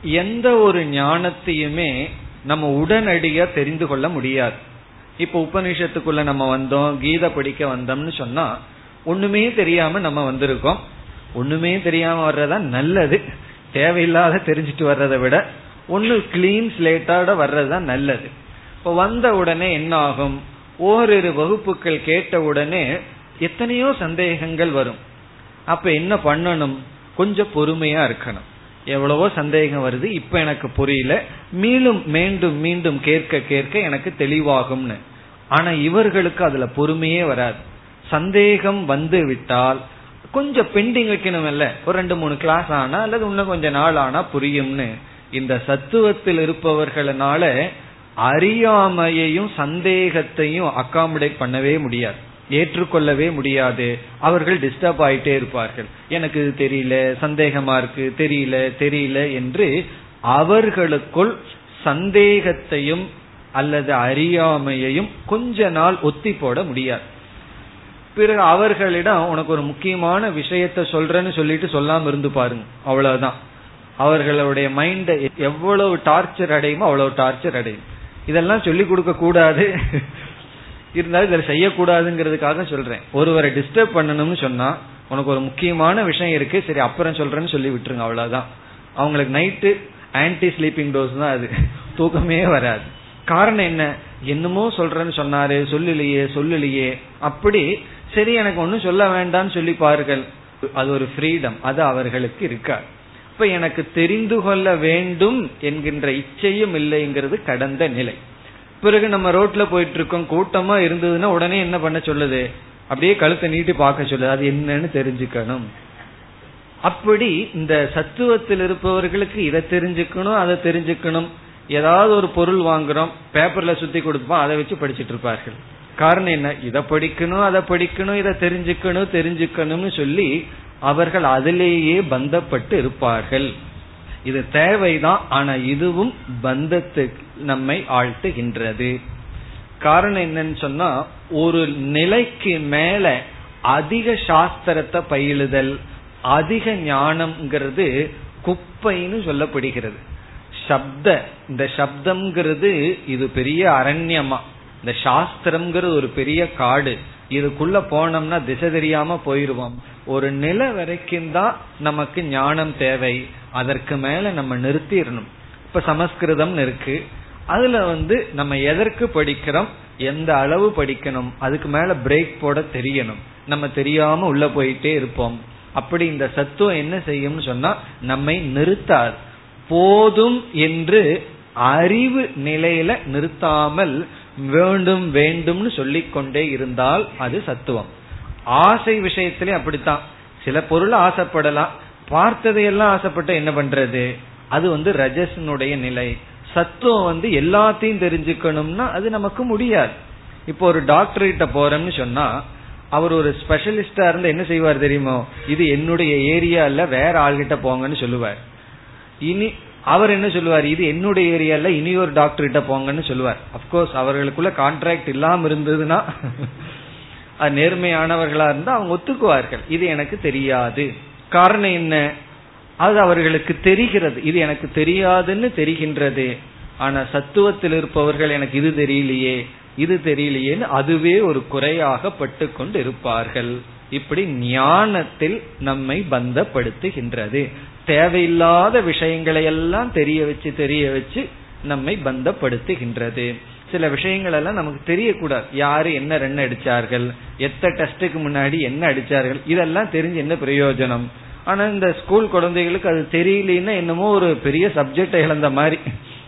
[SPEAKER 1] எந்த ஒரு ஞானத்தையுமே நம்ம உடனடியா தெரிந்து கொள்ள முடியாது. இப்ப உபநிஷத்துக்குள்ள நம்ம வந்தோம் கீதை படிக்க வந்தோம்னு சொன்னா ஒண்ணுமே தெரியாம நம்ம வந்திருக்கோம். ஒண்ணுமே தெரியாம வர்றதா நல்லது. தேவையில்லாத தெரிஞ்சிட்டு வர்றதை விட ஒன்னு கிளீன் ஸ்லேட்டோட வர்றதுதான் நல்லது. இப்ப வந்த உடனே என்ன ஆகும் ஓரிரு வகுப்புகள் கேட்ட உடனே எத்தனையோ சந்தேகங்கள் வரும். அப்ப என்ன பண்ணணும்? கொஞ்சம் பொறுமையா இருக்கணும். எவ்வளவோ சந்தேகம் வருது இப்ப எனக்கு புரியல. மீண்டும் மீண்டும் மீண்டும் கேட்க கேட்க எனக்கு தெளிவாகும்னு. ஆனா இவர்களுக்கு அதுல பொறுமையே வராது. சந்தேகம் வந்து விட்டால் கொஞ்சம் பெண்டிங் வைக்கணும் இல்ல ஒரு ரெண்டு மூணு கிளாஸ் ஆனா அல்லது இன்னும் கொஞ்ச நாள் ஆனா புரியும்னு. இந்த சத்துவத்தில் இருப்பவர்களால அறியாமையையும் சந்தேகத்தையும் அகாமடேட் பண்ணவே முடியாது. ஏற்றுக்கொள்ளவே முடியாது. அவர்கள் டிஸ்டர்ப் ஆயிட்டே இருப்பார்கள். எனக்கு இது தெரியல சந்தேகமா இருக்கு தெரியல தெரியல என்று அவர்களுக்குள் சந்தேகத்தையும் அல்லது அறியாமையையும் கொஞ்ச நாள் ஒத்தி போட முடியாது. பிறகு அவர்களிடம் உனக்கு ஒரு முக்கியமான விஷயத்த சொல்றேன்னு சொல்லிட்டு சொல்லாம இருந்து பாருங்க. அவ்வளவுதான். அவர்களுடைய மைண்ட எவ்வளவு டார்ச்சர் அடையுமோ அவ்வளவு டார்ச்சர் அடையும். இதெல்லாம் சொல்லி கொடுக்க கூடாது. இருந்தாலும் இதில் செய்யக்கூடாதுங்கிறதுக்காக சொல்றேன். ஒருவரை டிஸ்டர்ப் பண்ணணும்னு சொன்னா உனக்கு ஒரு முக்கியமான விஷயம் இருக்கு சரி அப்புறம் சொல்றேன்னு சொல்லி விட்டுருங்க அவ்வளவுதான். அவங்களுக்கு நைட்டு ஆன்டி ஸ்லீப்பிங் டோஸ் தான் அது. தூக்கமே வராது. காரணம் என்ன? என்னமோ சொல்றேன்னு சொன்னாரு சொல்லலையே சொல்லலையே. அப்படி சரி எனக்கு ஒன்னும் சொல்ல வேண்டாம்னு சொல்லி பாருங்கள். அது ஒரு ஃப்ரீடம் அது அவர்களுக்கு இருக்காது. இப்ப எனக்கு தெரிந்து கொள்ள வேண்டும் என்கின்ற இச்சையும் இல்லைங்கிறது கடந்த நிலை. பிறகு நம்ம ரோட்ல போயிட்டு இருக்கோம் கூட்டமா இருந்ததுன்னா உடனே என்ன பண்ண சொல்லுது? அப்படியே கழுத்தை நீட்டி பார்க்க சொல்லுது. அது என்னன்னு தெரிஞ்சுக்கணும். அப்படி இந்த சத்துவத்தில் இருப்பவர்களுக்கு இதை தெரிஞ்சுக்கணும் அதை தெரிஞ்சுக்கணும். ஏதாவது ஒரு பொருள் வாங்குறோம் பேப்பர்ல சுத்தி கொடுப்போம் அதை வச்சு படிச்சிட்டு இருப்பார்கள். காரணம் என்ன? இதை படிக்கணும் அதை படிக்கணும் இதை தெரிஞ்சுக்கணும் தெரிஞ்சுக்கணும்னு சொல்லி அவர்கள் அதிலேயே பந்தப்பட்டு இருப்பார்கள். இது தேவைதான் ஆனா இதுவும் பந்தத்துக்கு நம்மை ஆழ்த்துகின்றது. காரணம் என்னன்னு சொன்னா ஒரு நிலைக்கு மேல அதிக சாஸ்திரத்தை பயிலுதல் அதிக ஞானம்ங்கிறது குப்பைன்னு சொல்லப்படுகிறது. சப்த இந்த சப்தம்ங்கிறது இது பெரிய அரண்யமா. இந்த சாஸ்திரம்ங்கிறது ஒரு பெரிய காடு. இதுக்குள்ள போனோம்னா திசை தெரியாம போயிருவோம். ஒரு நிலை வரைக்கும் தான் நமக்கு ஞானம் தேவை. அதற்கு மேல நம்ம நிறுத்திடணும். இப்ப சமஸ்கிருதம் இருக்கு. அதுல வந்து நம்ம எதற்கு படிக்கிறோம்? எந்த அளவு படிக்கணும்? அதுக்கு மேல பிரேக் போட தெரியணும். நம்ம தெரியாம உள்ள போயிட்டே இருப்போம். அப்படி இந்த சத்துவம் என்ன செய்யும்னு சொன்னா நம்மை நிறுத்தாது. போதும் என்று அறிவு நிலையில நிறுத்தாமல் வேண்டும் வேண்டும்னு சொல்லிக்கொண்டே இருந்தால் அது சத்துவம். ஆசை விஷயத்திலே அப்படித்தான். சில பொருள் ஆசைப்படலாம். பார்த்ததையெல்லாம் ஆசைப்பட்ட என்ன பண்றது? அது வந்து ரஜசனுடைய நிலை. சத்துவம் வந்து எல்லாத்தையும் தெரிஞ்சுக்கணும்னா அது நமக்கு முடியாது. இப்போ ஒரு டாக்டர் கிட்ட போறோம்னு சொன்னா அவர் ஒரு ஸ்பெஷலிஸ்டா இருந்து என்ன செய்வார் தெரியுமோ? இது என்னுடைய ஏரியா இல்ல வேற ஆள்கிட்ட போங்கன்னு சொல்லுவார். இனி அவர் என்ன சொல்லுவார்? இது என்னுடைய ஏரியால இனி ஒரு டாக்டர் கிட்ட போங்கன்னு சொல்லுவார். அப்கோர்ஸ் அவர்களுக்குள்ள கான்ட்ராக்ட் இல்லாம இருந்ததுன்னா *laughs* அது நேர்மையானவர்களா இருந்தா அவங்க ஒத்துக்குவார்கள். இது எனக்கு தெரியாது. காரணம் என்ன? அது அவர்களுக்கு தெரிகிறது. இது எனக்கு தெரியாதுன்னு தெரிகின்றது. ஆனா சத்துவத்தில் இருப்பவர்கள் எனக்கு இது தெரியலையே இது தெரியலையேன்னு அதுவே ஒரு குறையாக பட்டு கொண்டு இருப்பார்கள். இப்படி ஞானத்தில் நம்மை பந்தப்படுத்துகின்றது. தேவையில்லாத விஷயங்களை எல்லாம் தெரிய வச்சு தெரிய வச்சு நம்மை பந்தப்படுத்துகின்றது. சில விஷயங்கள் எல்லாம் நமக்கு தெரியக்கூடாது. யாரு என்ன ரன் அடிச்சார்கள்? எத்த டெஸ்டுக்கு முன்னாடி என்ன அடிச்சார்கள்? இதெல்லாம் தெரிஞ்சு என்ன பிரயோஜனம்? ஆனா இந்த ஸ்கூல் குழந்தைகளுக்கு அது தெரியலன்னா என்னமோ ஒரு பெரிய சப்ஜெக்ட் இழந்த மாதிரி.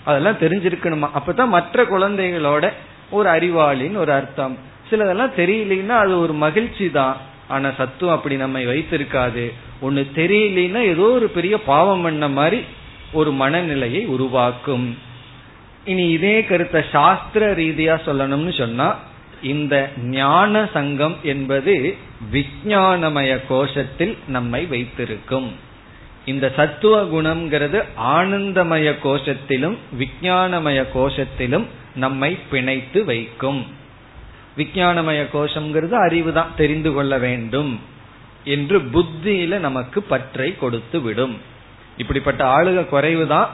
[SPEAKER 1] அதெல்லாம் தெரிஞ்சிருக்கணுமா? அப்பதான் மற்ற குழந்தைகளோட ஒரு அறிவாளின்னு ஒரு அர்த்தம். சிலதெல்லாம் தெரியலன்னா அது ஒரு மகிழ்ச்சி தான் ஆனா சத்துவம் அப்படி நம்மை வைத்திருக்காது. ஒன்னு தெரியலன்னா ஏதோ ஒரு பெரிய பாவம் பண்ண மாதிரி ஒரு மனநிலையை உருவாக்கும். இனி இதே கருத்தை சாஸ்திர ரீதியா சொல்லணும்னு சொன்னா இந்த ஞான சங்கம் என்பது விஜயானமய கோஷத்தில் நம்மை வைத்திருக்கும். இந்த சத்துவ குணம்ங்கிறது ஆனந்தமய கோஷத்திலும் விஜயானமய கோஷத்திலும் நம்மை பிணைத்து வைக்கும். விஜயானமய கோஷம்ங்கிறது அறிவு தான் தெரிந்து கொள்ள வேண்டும் என்று புத்தியில நமக்கு பற்றை கொடுத்து விடும். இப்படிப்பட்ட ஆளுக குறைவுதான்.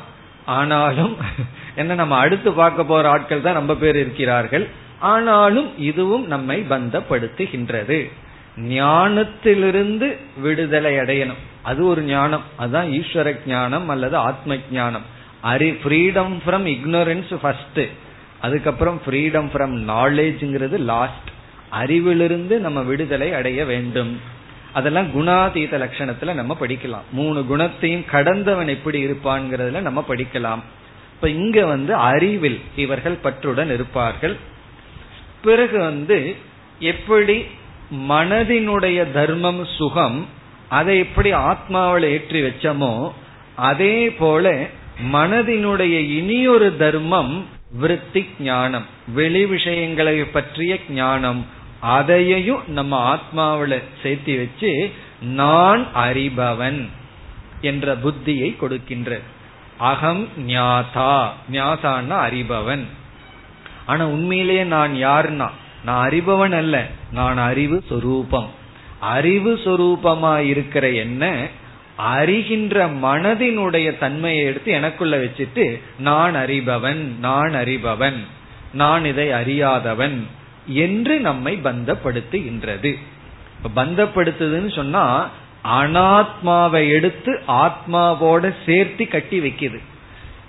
[SPEAKER 1] ஆனாலும் என்ன நம்ம அடுத்து பார்க்க போற ஆட்கள் தான் ரொம்ப பேர் இருக்கிறார்கள். ஆனாலும் இதுவும் நம்மை பந்தப்படுத்துகின்றது. ஞானத்திலிருந்து விடுதலை அடையணும். அது ஒரு ஞானம். அதுதான் ஈஸ்வர ஞானம் அல்லது ஆத்ம ஞானம். அறி ஃப்ரீடம் ஃப்ரம் இக்னோரன்ஸ் ஃபர்ஸ்ட் அதுக்கப்புறம் ஃப்ரீடம் ஃப்ரம் நாலேஜ்ங்கிறது லாஸ்ட் அறிவிலிருந்து நம்ம விடுதலை அடைய வேண்டும். அதெல்லாம் குணாதீத லட்சணத்துல நம்ம படிக்கலாம். மூணு குணத்தையும் கடந்தவன் எப்படி இருப்பான்ங்கிறதுல நம்ம படிக்கலாம். இப்ப இங்க வந்து அறிவில் இவர்கள் பற்றுடன் இருப்பார்கள். பிறகு வந்து எப்படி மனதினுடைய தர்மம் சுகம் அதை எப்படி ஆத்மாவில் ஏற்றி வச்சோமோ அதே போல மனதினுடைய இனியொரு தர்மம் விருத்தி ஞானம். வெளி விஷயங்களை பற்றிய ஞானம். அதையையும் நம்ம ஆத்மாவில சேர்த்தி வச்சு நான் அறிபவன் என்ற புத்தியை கொடுக்கின்ற. அகம் ஞாதா. ஞாதான்னா அறிபவன். ஆனா உண்மையிலேயே நான் யாருன்னா? நான் அறிபவன் அல்ல. நான் அறிவு சொரூபம். அறிவு சொரூபமா இருக்கிற என்ன? அறிகின்ற மனதினுடைய தன்மையை எடுத்து எனக்குள்ள வச்சுட்டு நான் அறிபவன் நான் அறிபவன் நான் இதை அறியாதவன் என்று நம்மை பந்தப்படுத்துகின்றது. பந்தப்படுத்துதுன்னு சொன்னா அனாத்மாவை எடுத்து ஆத்மாவோட சேர்த்து கட்டி வைக்குது.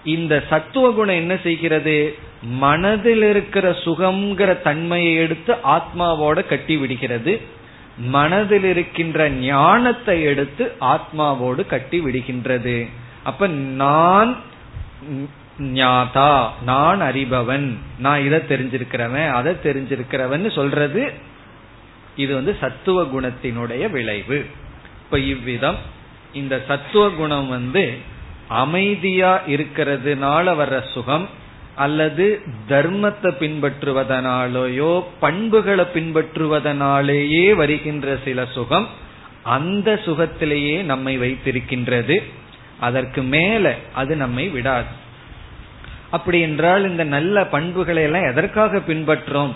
[SPEAKER 1] இந்த சத்துவ குணம் என்ன செய்கிறது? மனதில் இருக்கிற சுகம்ங்கிற தன்மையை எடுத்து ஆத்மாவோட கட்டி விடுகிறது. மனதில் இருக்கின்ற ஞானத்தை எடுத்து ஆத்மாவோடு கட்டி விடுகின்றது. அப்ப நான் ஞாதா நான் அறிபவன் நான் இதை தெரிஞ்சிருக்கிறவன் அதை தெரிஞ்சிருக்கிறவன் சொல்றது இது வந்து சத்துவ குணத்தினுடைய விளைவு. இப்ப இவ்விதம் இந்த சத்துவ குணம் வந்து அமைதியா இருக்கிறதுனால வர்ற சுகம் அல்லது தர்மத்தை பின்பற்றுவதனாலேயோ பண்புகளை பின்பற்றுவதனாலேயே வருகின்ற சில சுகம் அந்த சுகத்திலேயே நம்மை வைத்திருக்கின்றது. அதற்கு மேல அது நம்மை விடாது. அப்படி என்றால் இந்த நல்ல பண்புகளை எல்லாம் எதற்காக பின்பற்றோம்?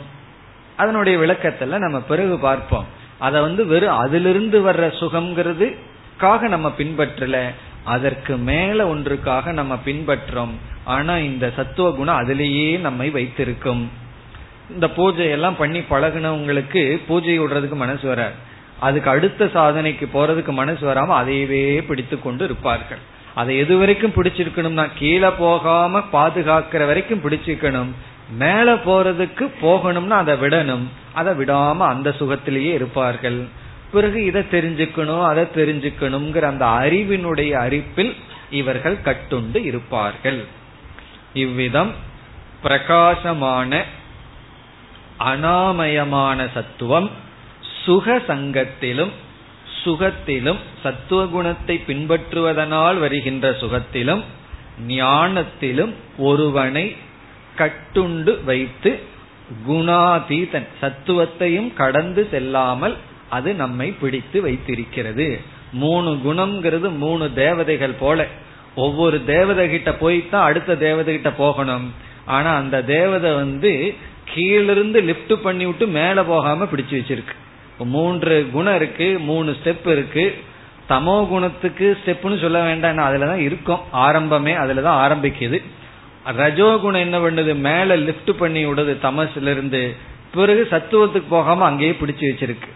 [SPEAKER 1] அதனுடைய விளக்கத்தில் நம்ம பிறகு பார்ப்போம். அதை வந்து வெறும் அதிலிருந்து வர்ற சுகம்ங்கிறதுக்காக நம்ம பின்பற்றல. அதற்கு மேல ஒன்றுக்காக நம்ம பின்பற்றோம். ஆனா இந்த சத்துவ குணம் அதிலேயே நம்மை வைத்திருக்கும். இந்த பூஜையெல்லாம் பண்ணி பழகினவங்களுக்கு பூஜை விடுறதுக்கு மனசு வராது அதுக்கு அடுத்த சாதனைக்கு போறதுக்கு மனசு வராம அதையவே பிடித்து கொண்டு இருப்பார்கள். அதை எது வரைக்கும் பிடிச்சிருக்கணும்னா கீழே போகாம பாதுகாக்கிற வரைக்கும் பிடிச்சிருக்கணும். மேல போறதுக்கு போகணும்னா அதை விடணும். அதை விடாம அந்த சுகத்திலேயே இருப்பார்கள். பிறகு இதை தெரிஞ்சுக்கணும் அதை தெரிஞ்சுக்கணுங்கிற அந்த அறிவினுடைய அறிப்பில் இவர்கள் கட்டுண்டு இருப்பார்கள். இவ்விதம் பிரகாசமான அனாமயமான சத்துவம் சுக சங்கத்திலும் சுகத்திலும் சத்துவ குணத்தை பின்பற்றுவதனால் வருகின்ற சுகத்திலும் ஞானத்திலும் ஒருவனை கட்டுண்டு வைத்து குணாதீதன் சத்துவத்தையும் கடந்து செல்லாமல் அது நம்மை பிடித்து வைத்திருக்கிறது. மூணு குணம்ங்கிறது மூணு தேவதைகள் போல. ஒவ்வொரு தேவதை கிட்ட போய்தான் அடுத்த தேவதை கிட்ட போகணும். ஆனா அந்த தேவதை வந்து கீழிருந்து லிப்ட் பண்ணி விட்டு மேல போகாம பிடிச்சு வச்சிருக்கு. மூன்று குணம் இருக்கு மூணு ஸ்டெப் இருக்கு. தமோ குணத்துக்கு ஸ்டெப்னு சொல்ல வேண்டாம் அதுலதான் இருக்கும். ஆரம்பமே அதுலதான் ஆரம்பிக்குது. ரஜோ குணம் என்ன பண்ணுது? மேல லிப்ட் பண்ணி விடுது தமசுல இருந்து பிறகு சத்துவத்துக்கு போகாம அங்கேயே பிடிச்சு வச்சிருக்கு.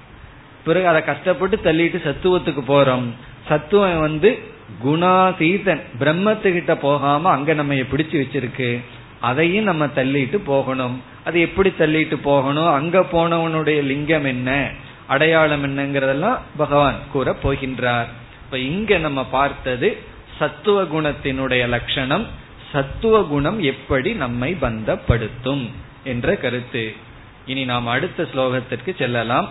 [SPEAKER 1] பிறகு அதை கஷ்டப்பட்டு தள்ளிட்டு சத்துவத்துக்கு போறோம். சத்துவம் வந்து குணாதீதன் பிரம்மத்துக்கிட்ட போகாம அங்க நம்ம பிடிச்சு வச்சிருக்கு அதையும் நம்ம தள்ளிட்டு போகணும். அது எப்படி தள்ளிட்டு போகணும்? அங்க போனவனுடைய லிங்கம் என்ன? அடையாளம் என்னங்கிறதெல்லாம் பகவான் கூற போகின்றார். இப்ப இங்க நம்ம பார்த்தது சத்துவ குணத்தினுடைய லட்சணம் சத்துவ குணம் எப்படி நம்மை பந்தப்படுத்தும் என்ற கருத்து. இனி நாம் அடுத்த ஸ்லோகத்திற்கு செல்லலாம்.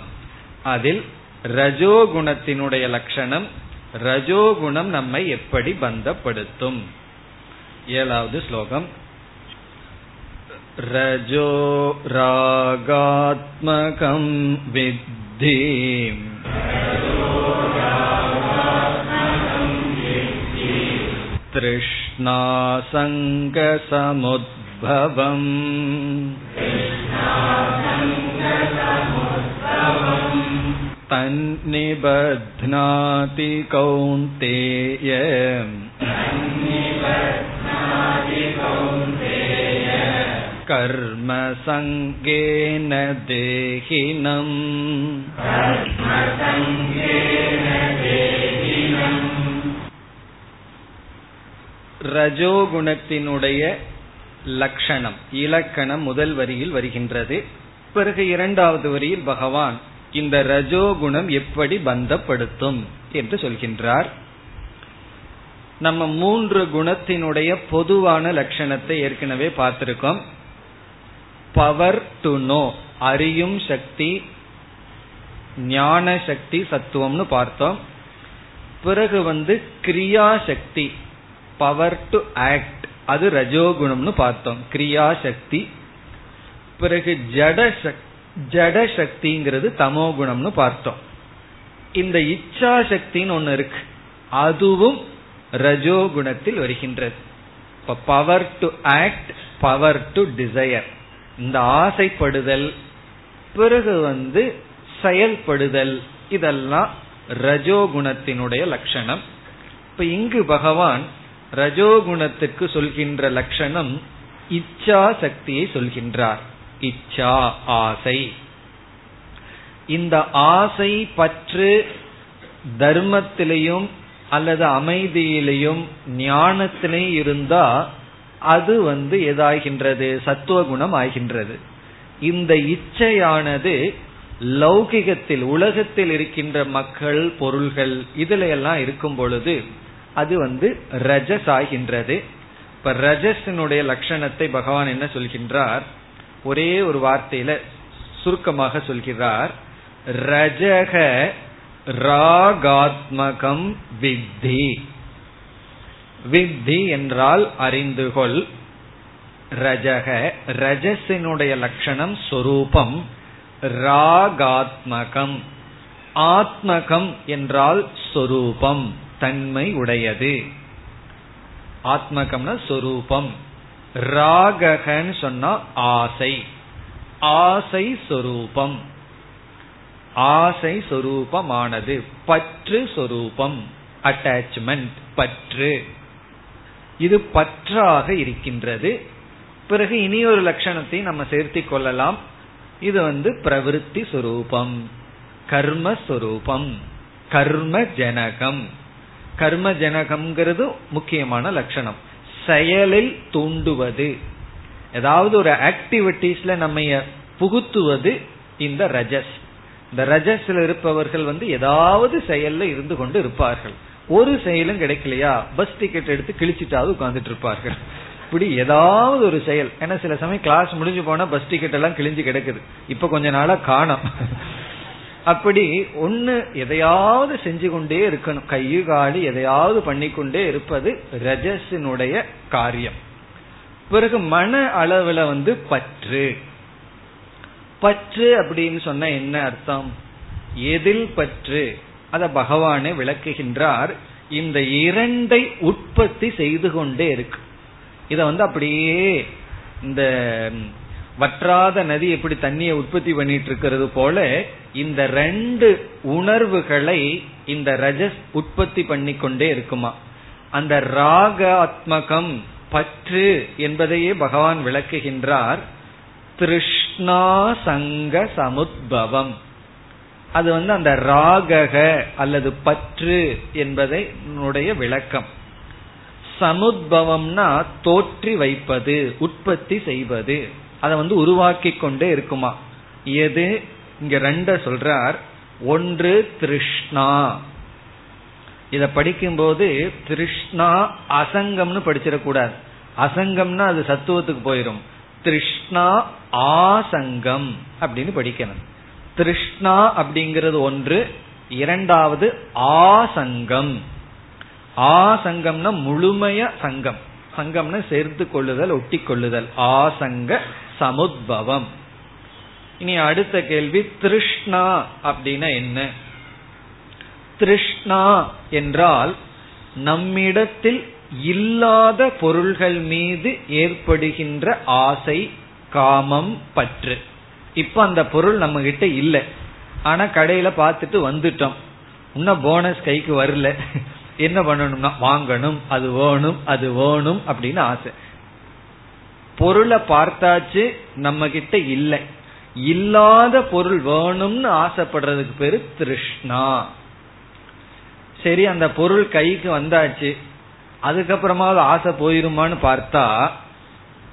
[SPEAKER 1] அதில் ரஜோகுணத்தினுடைய லட்சணம் ரஜோகுணம் நம்மை எப்படி பந்தப்படுத்தும் ஏழாவது ஸ்லோகம் रजो रागात्मकं विद्धि तृष्णासङ्गसमुद्भवम् तन्निबध्नाति कौन्तेय कर्म सङ्गेन देहिनम् ரஜோகுணத்தினுடைய லட்சணம் இலக்கணம் முதல் வரியில் வருகின்றது பிறகு இரண்டாவது வரியில் பகவான் இந்த ரஜோகுணம் எப்படி பந்தப்படுத்தும் என்று சொல்கின்றார். நம்ம மூன்று குணத்தினுடைய பொதுவான லட்சணத்தை ஏற்கனவே பார்த்திருக்கோம். பவர் டு நோ அறியும் சக்தி ஞான சக்தி சத்துவம்னு பார்த்தோம். பிறகு வந்து கிரியா சக்தி பவர் டு ஆக்ட் அது ரஜோகுணம்னு பார்த்தோம். கிரியா சக்தி பிறகு ஜட சக்தி ஜட சக்திங்கிறது தமோ குணம்னு பார்த்தோம். இந்த இச்சா சக்தின்னு ஒன்னு இருக்கு. அதுவும் ரஜோகுணத்தில் வருகின்றது. இப்ப power to act power to desire இந்த ஆசைப்படுதல் பிறகு வந்து செயல்படுதல் இதெல்லாம் ரஜோகுணத்தினுடைய லட்சணம். இப்ப இங்கு பகவான் ரஜோகுணத்துக்கு சொல்கின்ற லட்சணம் இச்சா சக்தியை சொல்கின்றார். இச்சா ஆசை. இந்த ஆசை பற்று தர்மத்திலையும் அல்லது அமைதியிலையும் ஞானத்திலையும் இருந்தா அது வந்து எதாகின்றது? சத்துவ குணம் ஆகின்றது. இந்த இச்சையானது லௌகிகத்தில் உலகத்தில் இருக்கின்ற மக்கள் பொருள்கள் இதுல எல்லாம் இருக்கும் பொழுது அது வந்து ரஜஸ் ஆகின்றது இப்ப ரஜஸினுடைய லட்சணத்தை பகவான் என்ன சொல்கின்றார்? ஒரே ஒரு வார்த்தையில சுருக்கமாக சொல்கிறார். ரஜக ராகாத்மகம் வித்தி. வித்தி என்றால் அறிந்துகொள் ரஜக ரஜசினுடைய லட்சணம் சொரூபம். ராகாத்மகம். ஆத்மகம் என்றால் சொரூபம் தன்மை உடையது. ஆத்மகம்னா சொரூபம். ராககன்னு சொன்னா ஆசை. ஆசை சொரூபம். ஆசை சொரூபமானது. பற்று சொரூபம். அட்டாச்மெண்ட் பற்று. இது பற்றாக இருக்கின்றது. பிறகு இனி ஒரு லட்சணத்தை நம்ம சேர்த்தி கொள்ளலாம். இது வந்து பிரவிற்த்தி சுரூபம். கர்மஸ்வரூபம் கர்ம ஜனகம். கர்ம ஜனகம்ங்கிறது முக்கியமான லட்சணம். செயலில் தூண்டுவது. ஏதாவது ஒரு ஆக்டிவிட்டிஸ்ல நம்ம புகுத்துவது இந்த ரஜஸ். இந்த ரஜஸ்ல இருப்பவர்கள் வந்து ஏதாவது செயல்ல இருந்து கொண்டு இருப்பார்கள். ஒரு செயலும் கிடைக்கலையா? பஸ் டிக்கெட் எடுத்து கிழிச்சிட்டாவது உட்கார்ந்துட்டு இருப்பார்கள். இப்படி ஏதாவது ஒரு செயல். ஏன்னா சில சமயம் கிளாஸ் முடிஞ்சு போனா பஸ் டிக்கெட் எல்லாம் கிழிஞ்சு கிடக்குது. இப்ப கொஞ்ச நாளா காணும். அப்படி ஒன்னு எதையாவது செஞ்சு கொண்டே இருக்கணும். கையு காலி எதையாவது பண்ணிக்கொண்டே இருப்பது ரஜஸினுடைய காரியம். பிறகு மன அளவுல வந்து பற்று. பற்று அப்படின்னு சொன்ன என்ன அர்த்தம்? எதில் பற்று? அத பகவானே விளக்குகின்றார். இந்த இரண்டை உற்பத்தி செய்து கொண்டே இருக்கு. இத வந்து அப்படியே இந்த வற்றாத நதி எப்படி தண்ணியை உற்பத்தி பண்ணிட்டு இருக்கிறது போல இந்த ரெண்டு உணர்வுகளை இந்த ரஜஸ் உற்பத்தி பண்ணி கொண்டே இருக்குமா. அந்த ராக ஆத்மகம் பற்று என்பதையே பகவான் விளக்குகின்றார். திருஷ்ணா சங்க சமுத்பவம். அது வந்து அந்த ராகக அல்லது பற்று என்பதை விளக்கம். சமுத்பவம்னா தோற்றி வைப்பது உற்பத்தி செய்வது. அதை வந்து உருவாக்கி கொண்டே இருக்குமா? எது? இங்க ரெண்ட சொல்றார். ஒன்று திருஷ்ணா. இத படிக்கும்போது திருஷ்ணா அசங்கம்னு படிச்சிடக்கூடாது. அசங்கம்னா அது சத்துவத்துக்கு போயிடும் திருஷ்ணா ஆசங்கம் அப்படின்னு படிக்கணும். திருஷ்ணா அப்படிங்கிறது ஒன்று இரண்டாவது ஆசங்கம். ஆசங்கம்னா முழுமைய சங்கம். சங்கம்னா சேர்த்து கொள்ளுதல் ஒட்டி கொள்ளுதல். ஆசங்க சமுத்பவம். இனி அடுத்த கேள்வி திருஷ்ணா அப்படின்னா என்ன? திருஷ்ணா என்றால் நம்மிடத்தில் இல்லாத பொருள்கள் மீது ஏற்படுகின்ற ஆசை காமம் பற்று. இப்ப அந்த பொருள் நம்ம கிட்ட இல்லை. ஆனா கடையில பார்த்துட்டு வந்துட்டோம். இன்னும் போனஸ் கைக்கு வரல. என்ன பண்ணணும்னா வாங்கணும் அது வேணும் அது வேணும் அப்படின்னு ஆசை. பொருளை பார்த்தாச்சு நம்ம கிட்ட இல்லை. இல்லாத பொருள் வேணும்னு ஆசைப்படுறதுக்கு பேரு திருஷ்ணா. சரி அந்த பொருள் கைக்கு வந்தாச்சு அதுக்கப்புறமா ஆசை போயிருமான்னு பார்த்தா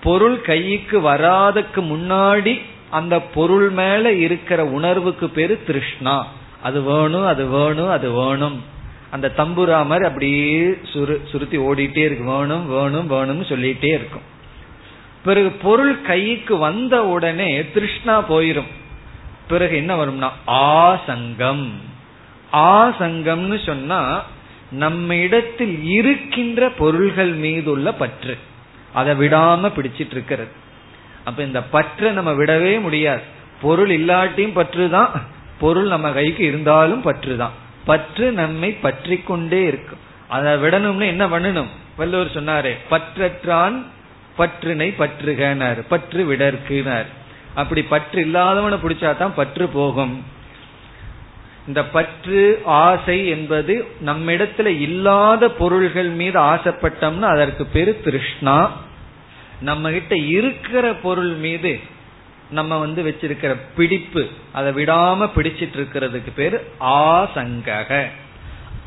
[SPEAKER 1] பொருள் கைக்கு வராதுக்கு முன்னாடி அந்த பொருள் மேல இருக்கிற உணர்வுக்கு பேரு திருஷ்ணா. அது வேணும் அது வேணும் அது வேணும். அந்த தம்புரா மாதிரி அப்படியே சுரு சுருத்தி ஓடிட்டே இருக்கு. வேணும் வேணும் வேணும்னு சொல்லிட்டே இருக்கும். பிறகு பொருள் கைக்கு வந்த உடனே திருஷ்ணா போயிரும். பிறகு என்ன வரும்னா ஆசங்கம். ஆசங்கம்னு சொன்னா நம்ம இடத்தில் இருக்கின்ற பொருள்கள் மீது உள்ள பற்று. அதை விடாம பிடிச்சிட்டு இருக்கிறது அப்ப இந்த பற்றை நம்ம விடவே முடியாது. பொருள் இல்லாட்டியும் பற்று தான் பொருள் நம்ம கைக்கு இருந்தாலும் பற்று தான் பற்று நம்மை பற்றி கொண்டே இருக்கும். அதை விடணும்னு என்ன பண்ணணும்? வல்லூர் சொன்னாரே பற்றற்றான் பற்றினை பற்றுகனார் பற்று விடற்குனார். அப்படி பற்று இல்லாதவனை பிடிச்சாதான் பற்று போகும். இந்த பற்று ஆசை என்பது நம்மிடத்துல இல்லாத பொருள்கள் மீது ஆசைப்பட்டோம்னா அதற்கு பேரு திருஷ்ணா. நம்ம கிட்ட இருக்கிற பொருள் மீது நம்ம வந்து வச்சிருக்கிற பிடிப்பு அதை விடாம பிடிச்சிட்டு இருக்கிறதுக்கு பேரு ஆசங்கக.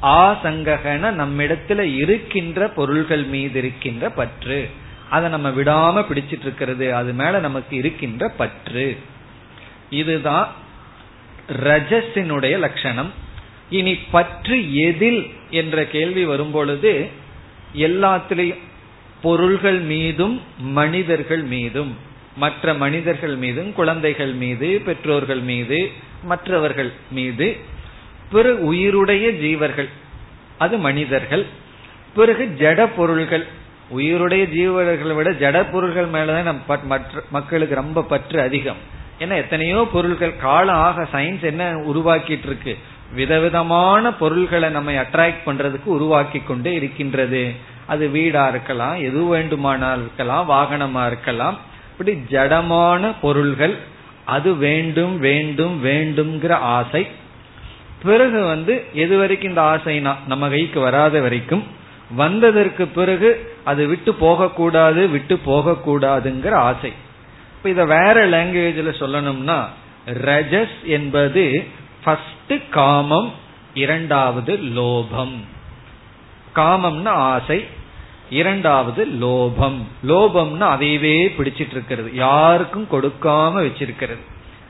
[SPEAKER 1] ஆசங்ககன நம்மிடத்துல இருக்கின்ற பொருள்கள் மீது இருக்கின்ற பற்று. அதை நம்ம விடாம பிடிச்சிட்டு இருக்கிறது அது மேல நமக்கு இருக்கின்ற பற்று. இதுதான் ரஜஸினுடைய லட்சணம். இனி பற்று எதில் என்ற கேள்வி வரும்பொழுது எல்லாத்திலையும் பொருள்கள் மீதும் மனிதர்கள் மீதும் மற்ற மனிதர்கள் மீதும் குழந்தைகள் மீது பெற்றோர்கள் மீது மற்றவர்கள் மீது பிறகு உயிருடைய ஜீவர்கள் அது மனிதர்கள் பிறகு ஜட பொருள்கள் உயிருடைய ஜீவர்களை விட ஜட பொருள்கள் மேலதான் நம் மற்ற மக்களுக்கு ரொம்ப பற்று அதிகம். ஏன்னா எத்தனையோ பொருள்கள் காலம் ஆக சயின்ஸ் என்ன உருவாக்கிட்டு இருக்கு விதவிதமான பொருள்களை நம்ம அட்ராக்ட் பண்றதுக்கு உருவாக்கி கொண்டே இருக்கின்றது. அது வீடா இருக்கலாம் எது வேண்டுமானால் இருக்கலாம் வாகனமா இருக்கலாம். இப்படி ஜடமான பொருள்கள் அது வேண்டும் வேண்டும் வேண்டும்ங்கிற ஆசை. பிறகு வந்து எது வரைக்கும் இந்த ஆசைனா நம்ம கைக்கு வராத வரைக்கும் வந்ததற்கு பிறகு அது விட்டு போகக்கூடாது விட்டு போகக்கூடாதுங்கிற ஆசை. இப்ப இத வேற லாங்குவேஜ்ல சொல்லணும்னா ரஜஸ் என்பது ஃபர்ஸ்ட் காமம் இரண்டாவது லோபம். காமம்னா ஆசை இரண்டாவது லோபம். லோபம்னா அதையவே பிடிச்சிட்டு இருக்கிறது யாருக்கும் கொடுக்காம வச்சிருக்கிறது.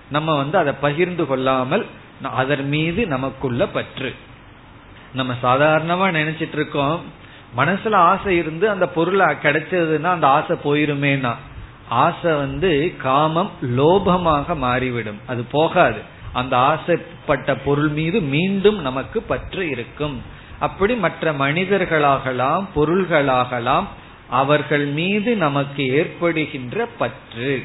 [SPEAKER 1] நம்ம வந்து அதை பகிர்ந்து கொள்ளாமல் அதன் மீது நமக்குள்ள பற்று. நம்ம சாதாரணமா நினைச்சிட்டு இருக்கோம் மனசுல ஆசை இருந்து அந்த பொருளை கிடைச்சதுன்னா அந்த ஆசை போயிருமேனா ஆசை வந்து காமம் லோபமாக மாறிவிடும். அது போகாது. அந்த ஆசைப்பட்ட பொருள் மீது மீண்டும் நமக்கு பற்று இருக்கும். அப்படி மற்ற மனிதர்களாகலாம் பொருள்களாகலாம் அவர்கள் மீது நமக்கு ஏற்படுகின்ற பற்று.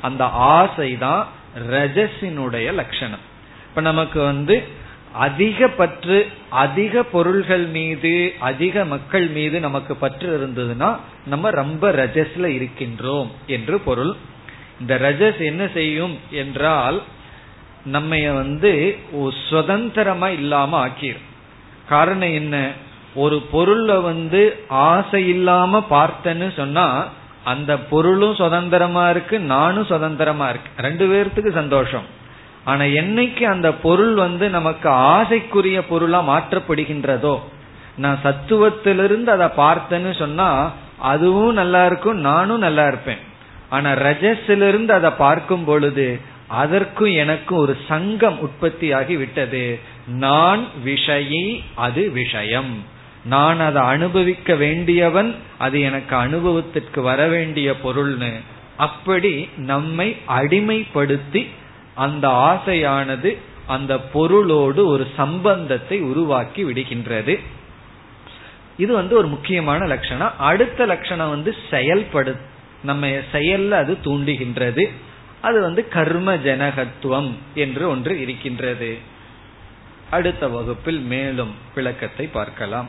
[SPEAKER 1] அந்த ஆசைதான் ரஜசினுடைய லட்சணம். இப்ப நமக்கு வந்து அதிக பற்று அதிக பொருள்கள் மீது அதிக மக்கள் மீது நமக்கு பற்று இருந்ததுன்னா நம்ம ரொம்ப ரஜஸ்ல இருக்கின்றோம் என்று பொருள். இந்த ரஜஸ் என்ன செய்யும் என்றால் நம்ம வந்து சுதந்திரமா இல்லாம ஆக்கிரும். காரணம் என்ன? ஒரு பொருள்ல வந்து ஆசை இல்லாம பார்த்தேன்னு சொன்னா அந்த பொருளும் சுதந்திரமா இருக்கு நானும் சுதந்திரமா இருக்கு. ரெண்டு பேர்த்துக்கு சந்தோஷம். ஆனா என்னைக்கு அந்த பொருள் வந்து நமக்கு ஆசைக்குரிய பொருளா மாற்றப்படுகின்றதோ நான் சத்துவத்திலிருந்து அதை பார்த்தேன்னு சொன்னா அதுவும் நல்லா இருக்கும் நானும் நல்லா இருப்பேன். ஆனா ரஜஸிலிருந்து அதை பார்க்கும் பொழுது அதற்கும் எனக்கும் ஒரு சங்கம் உற்பத்தி ஆகி விட்டது. நான் விஷயி அது விஷயம். நான் அதை அனுபவிக்க வேண்டியவன் அது எனக்கு அனுபவத்திற்கு வர வேண்டிய பொருள்னு. அப்படி நம்மை அடிமைப்படுத்தி அந்த ஆசையானது அந்த பொருளோடு ஒரு சம்பந்தத்தை உருவாக்கி விடுகின்றது. இது வந்து ஒரு முக்கியமான லட்சணம். அடுத்த லட்சணம் வந்து செயல்படு நம்ம செயல்ல அது தூண்டுகின்றது. அது வந்து கர்ம ஜனகத்துவம் என்று ஒன்று இருக்கின்றது. அடுத்த வகுப்பில் மேலும் விளக்கத்தை பார்க்கலாம்.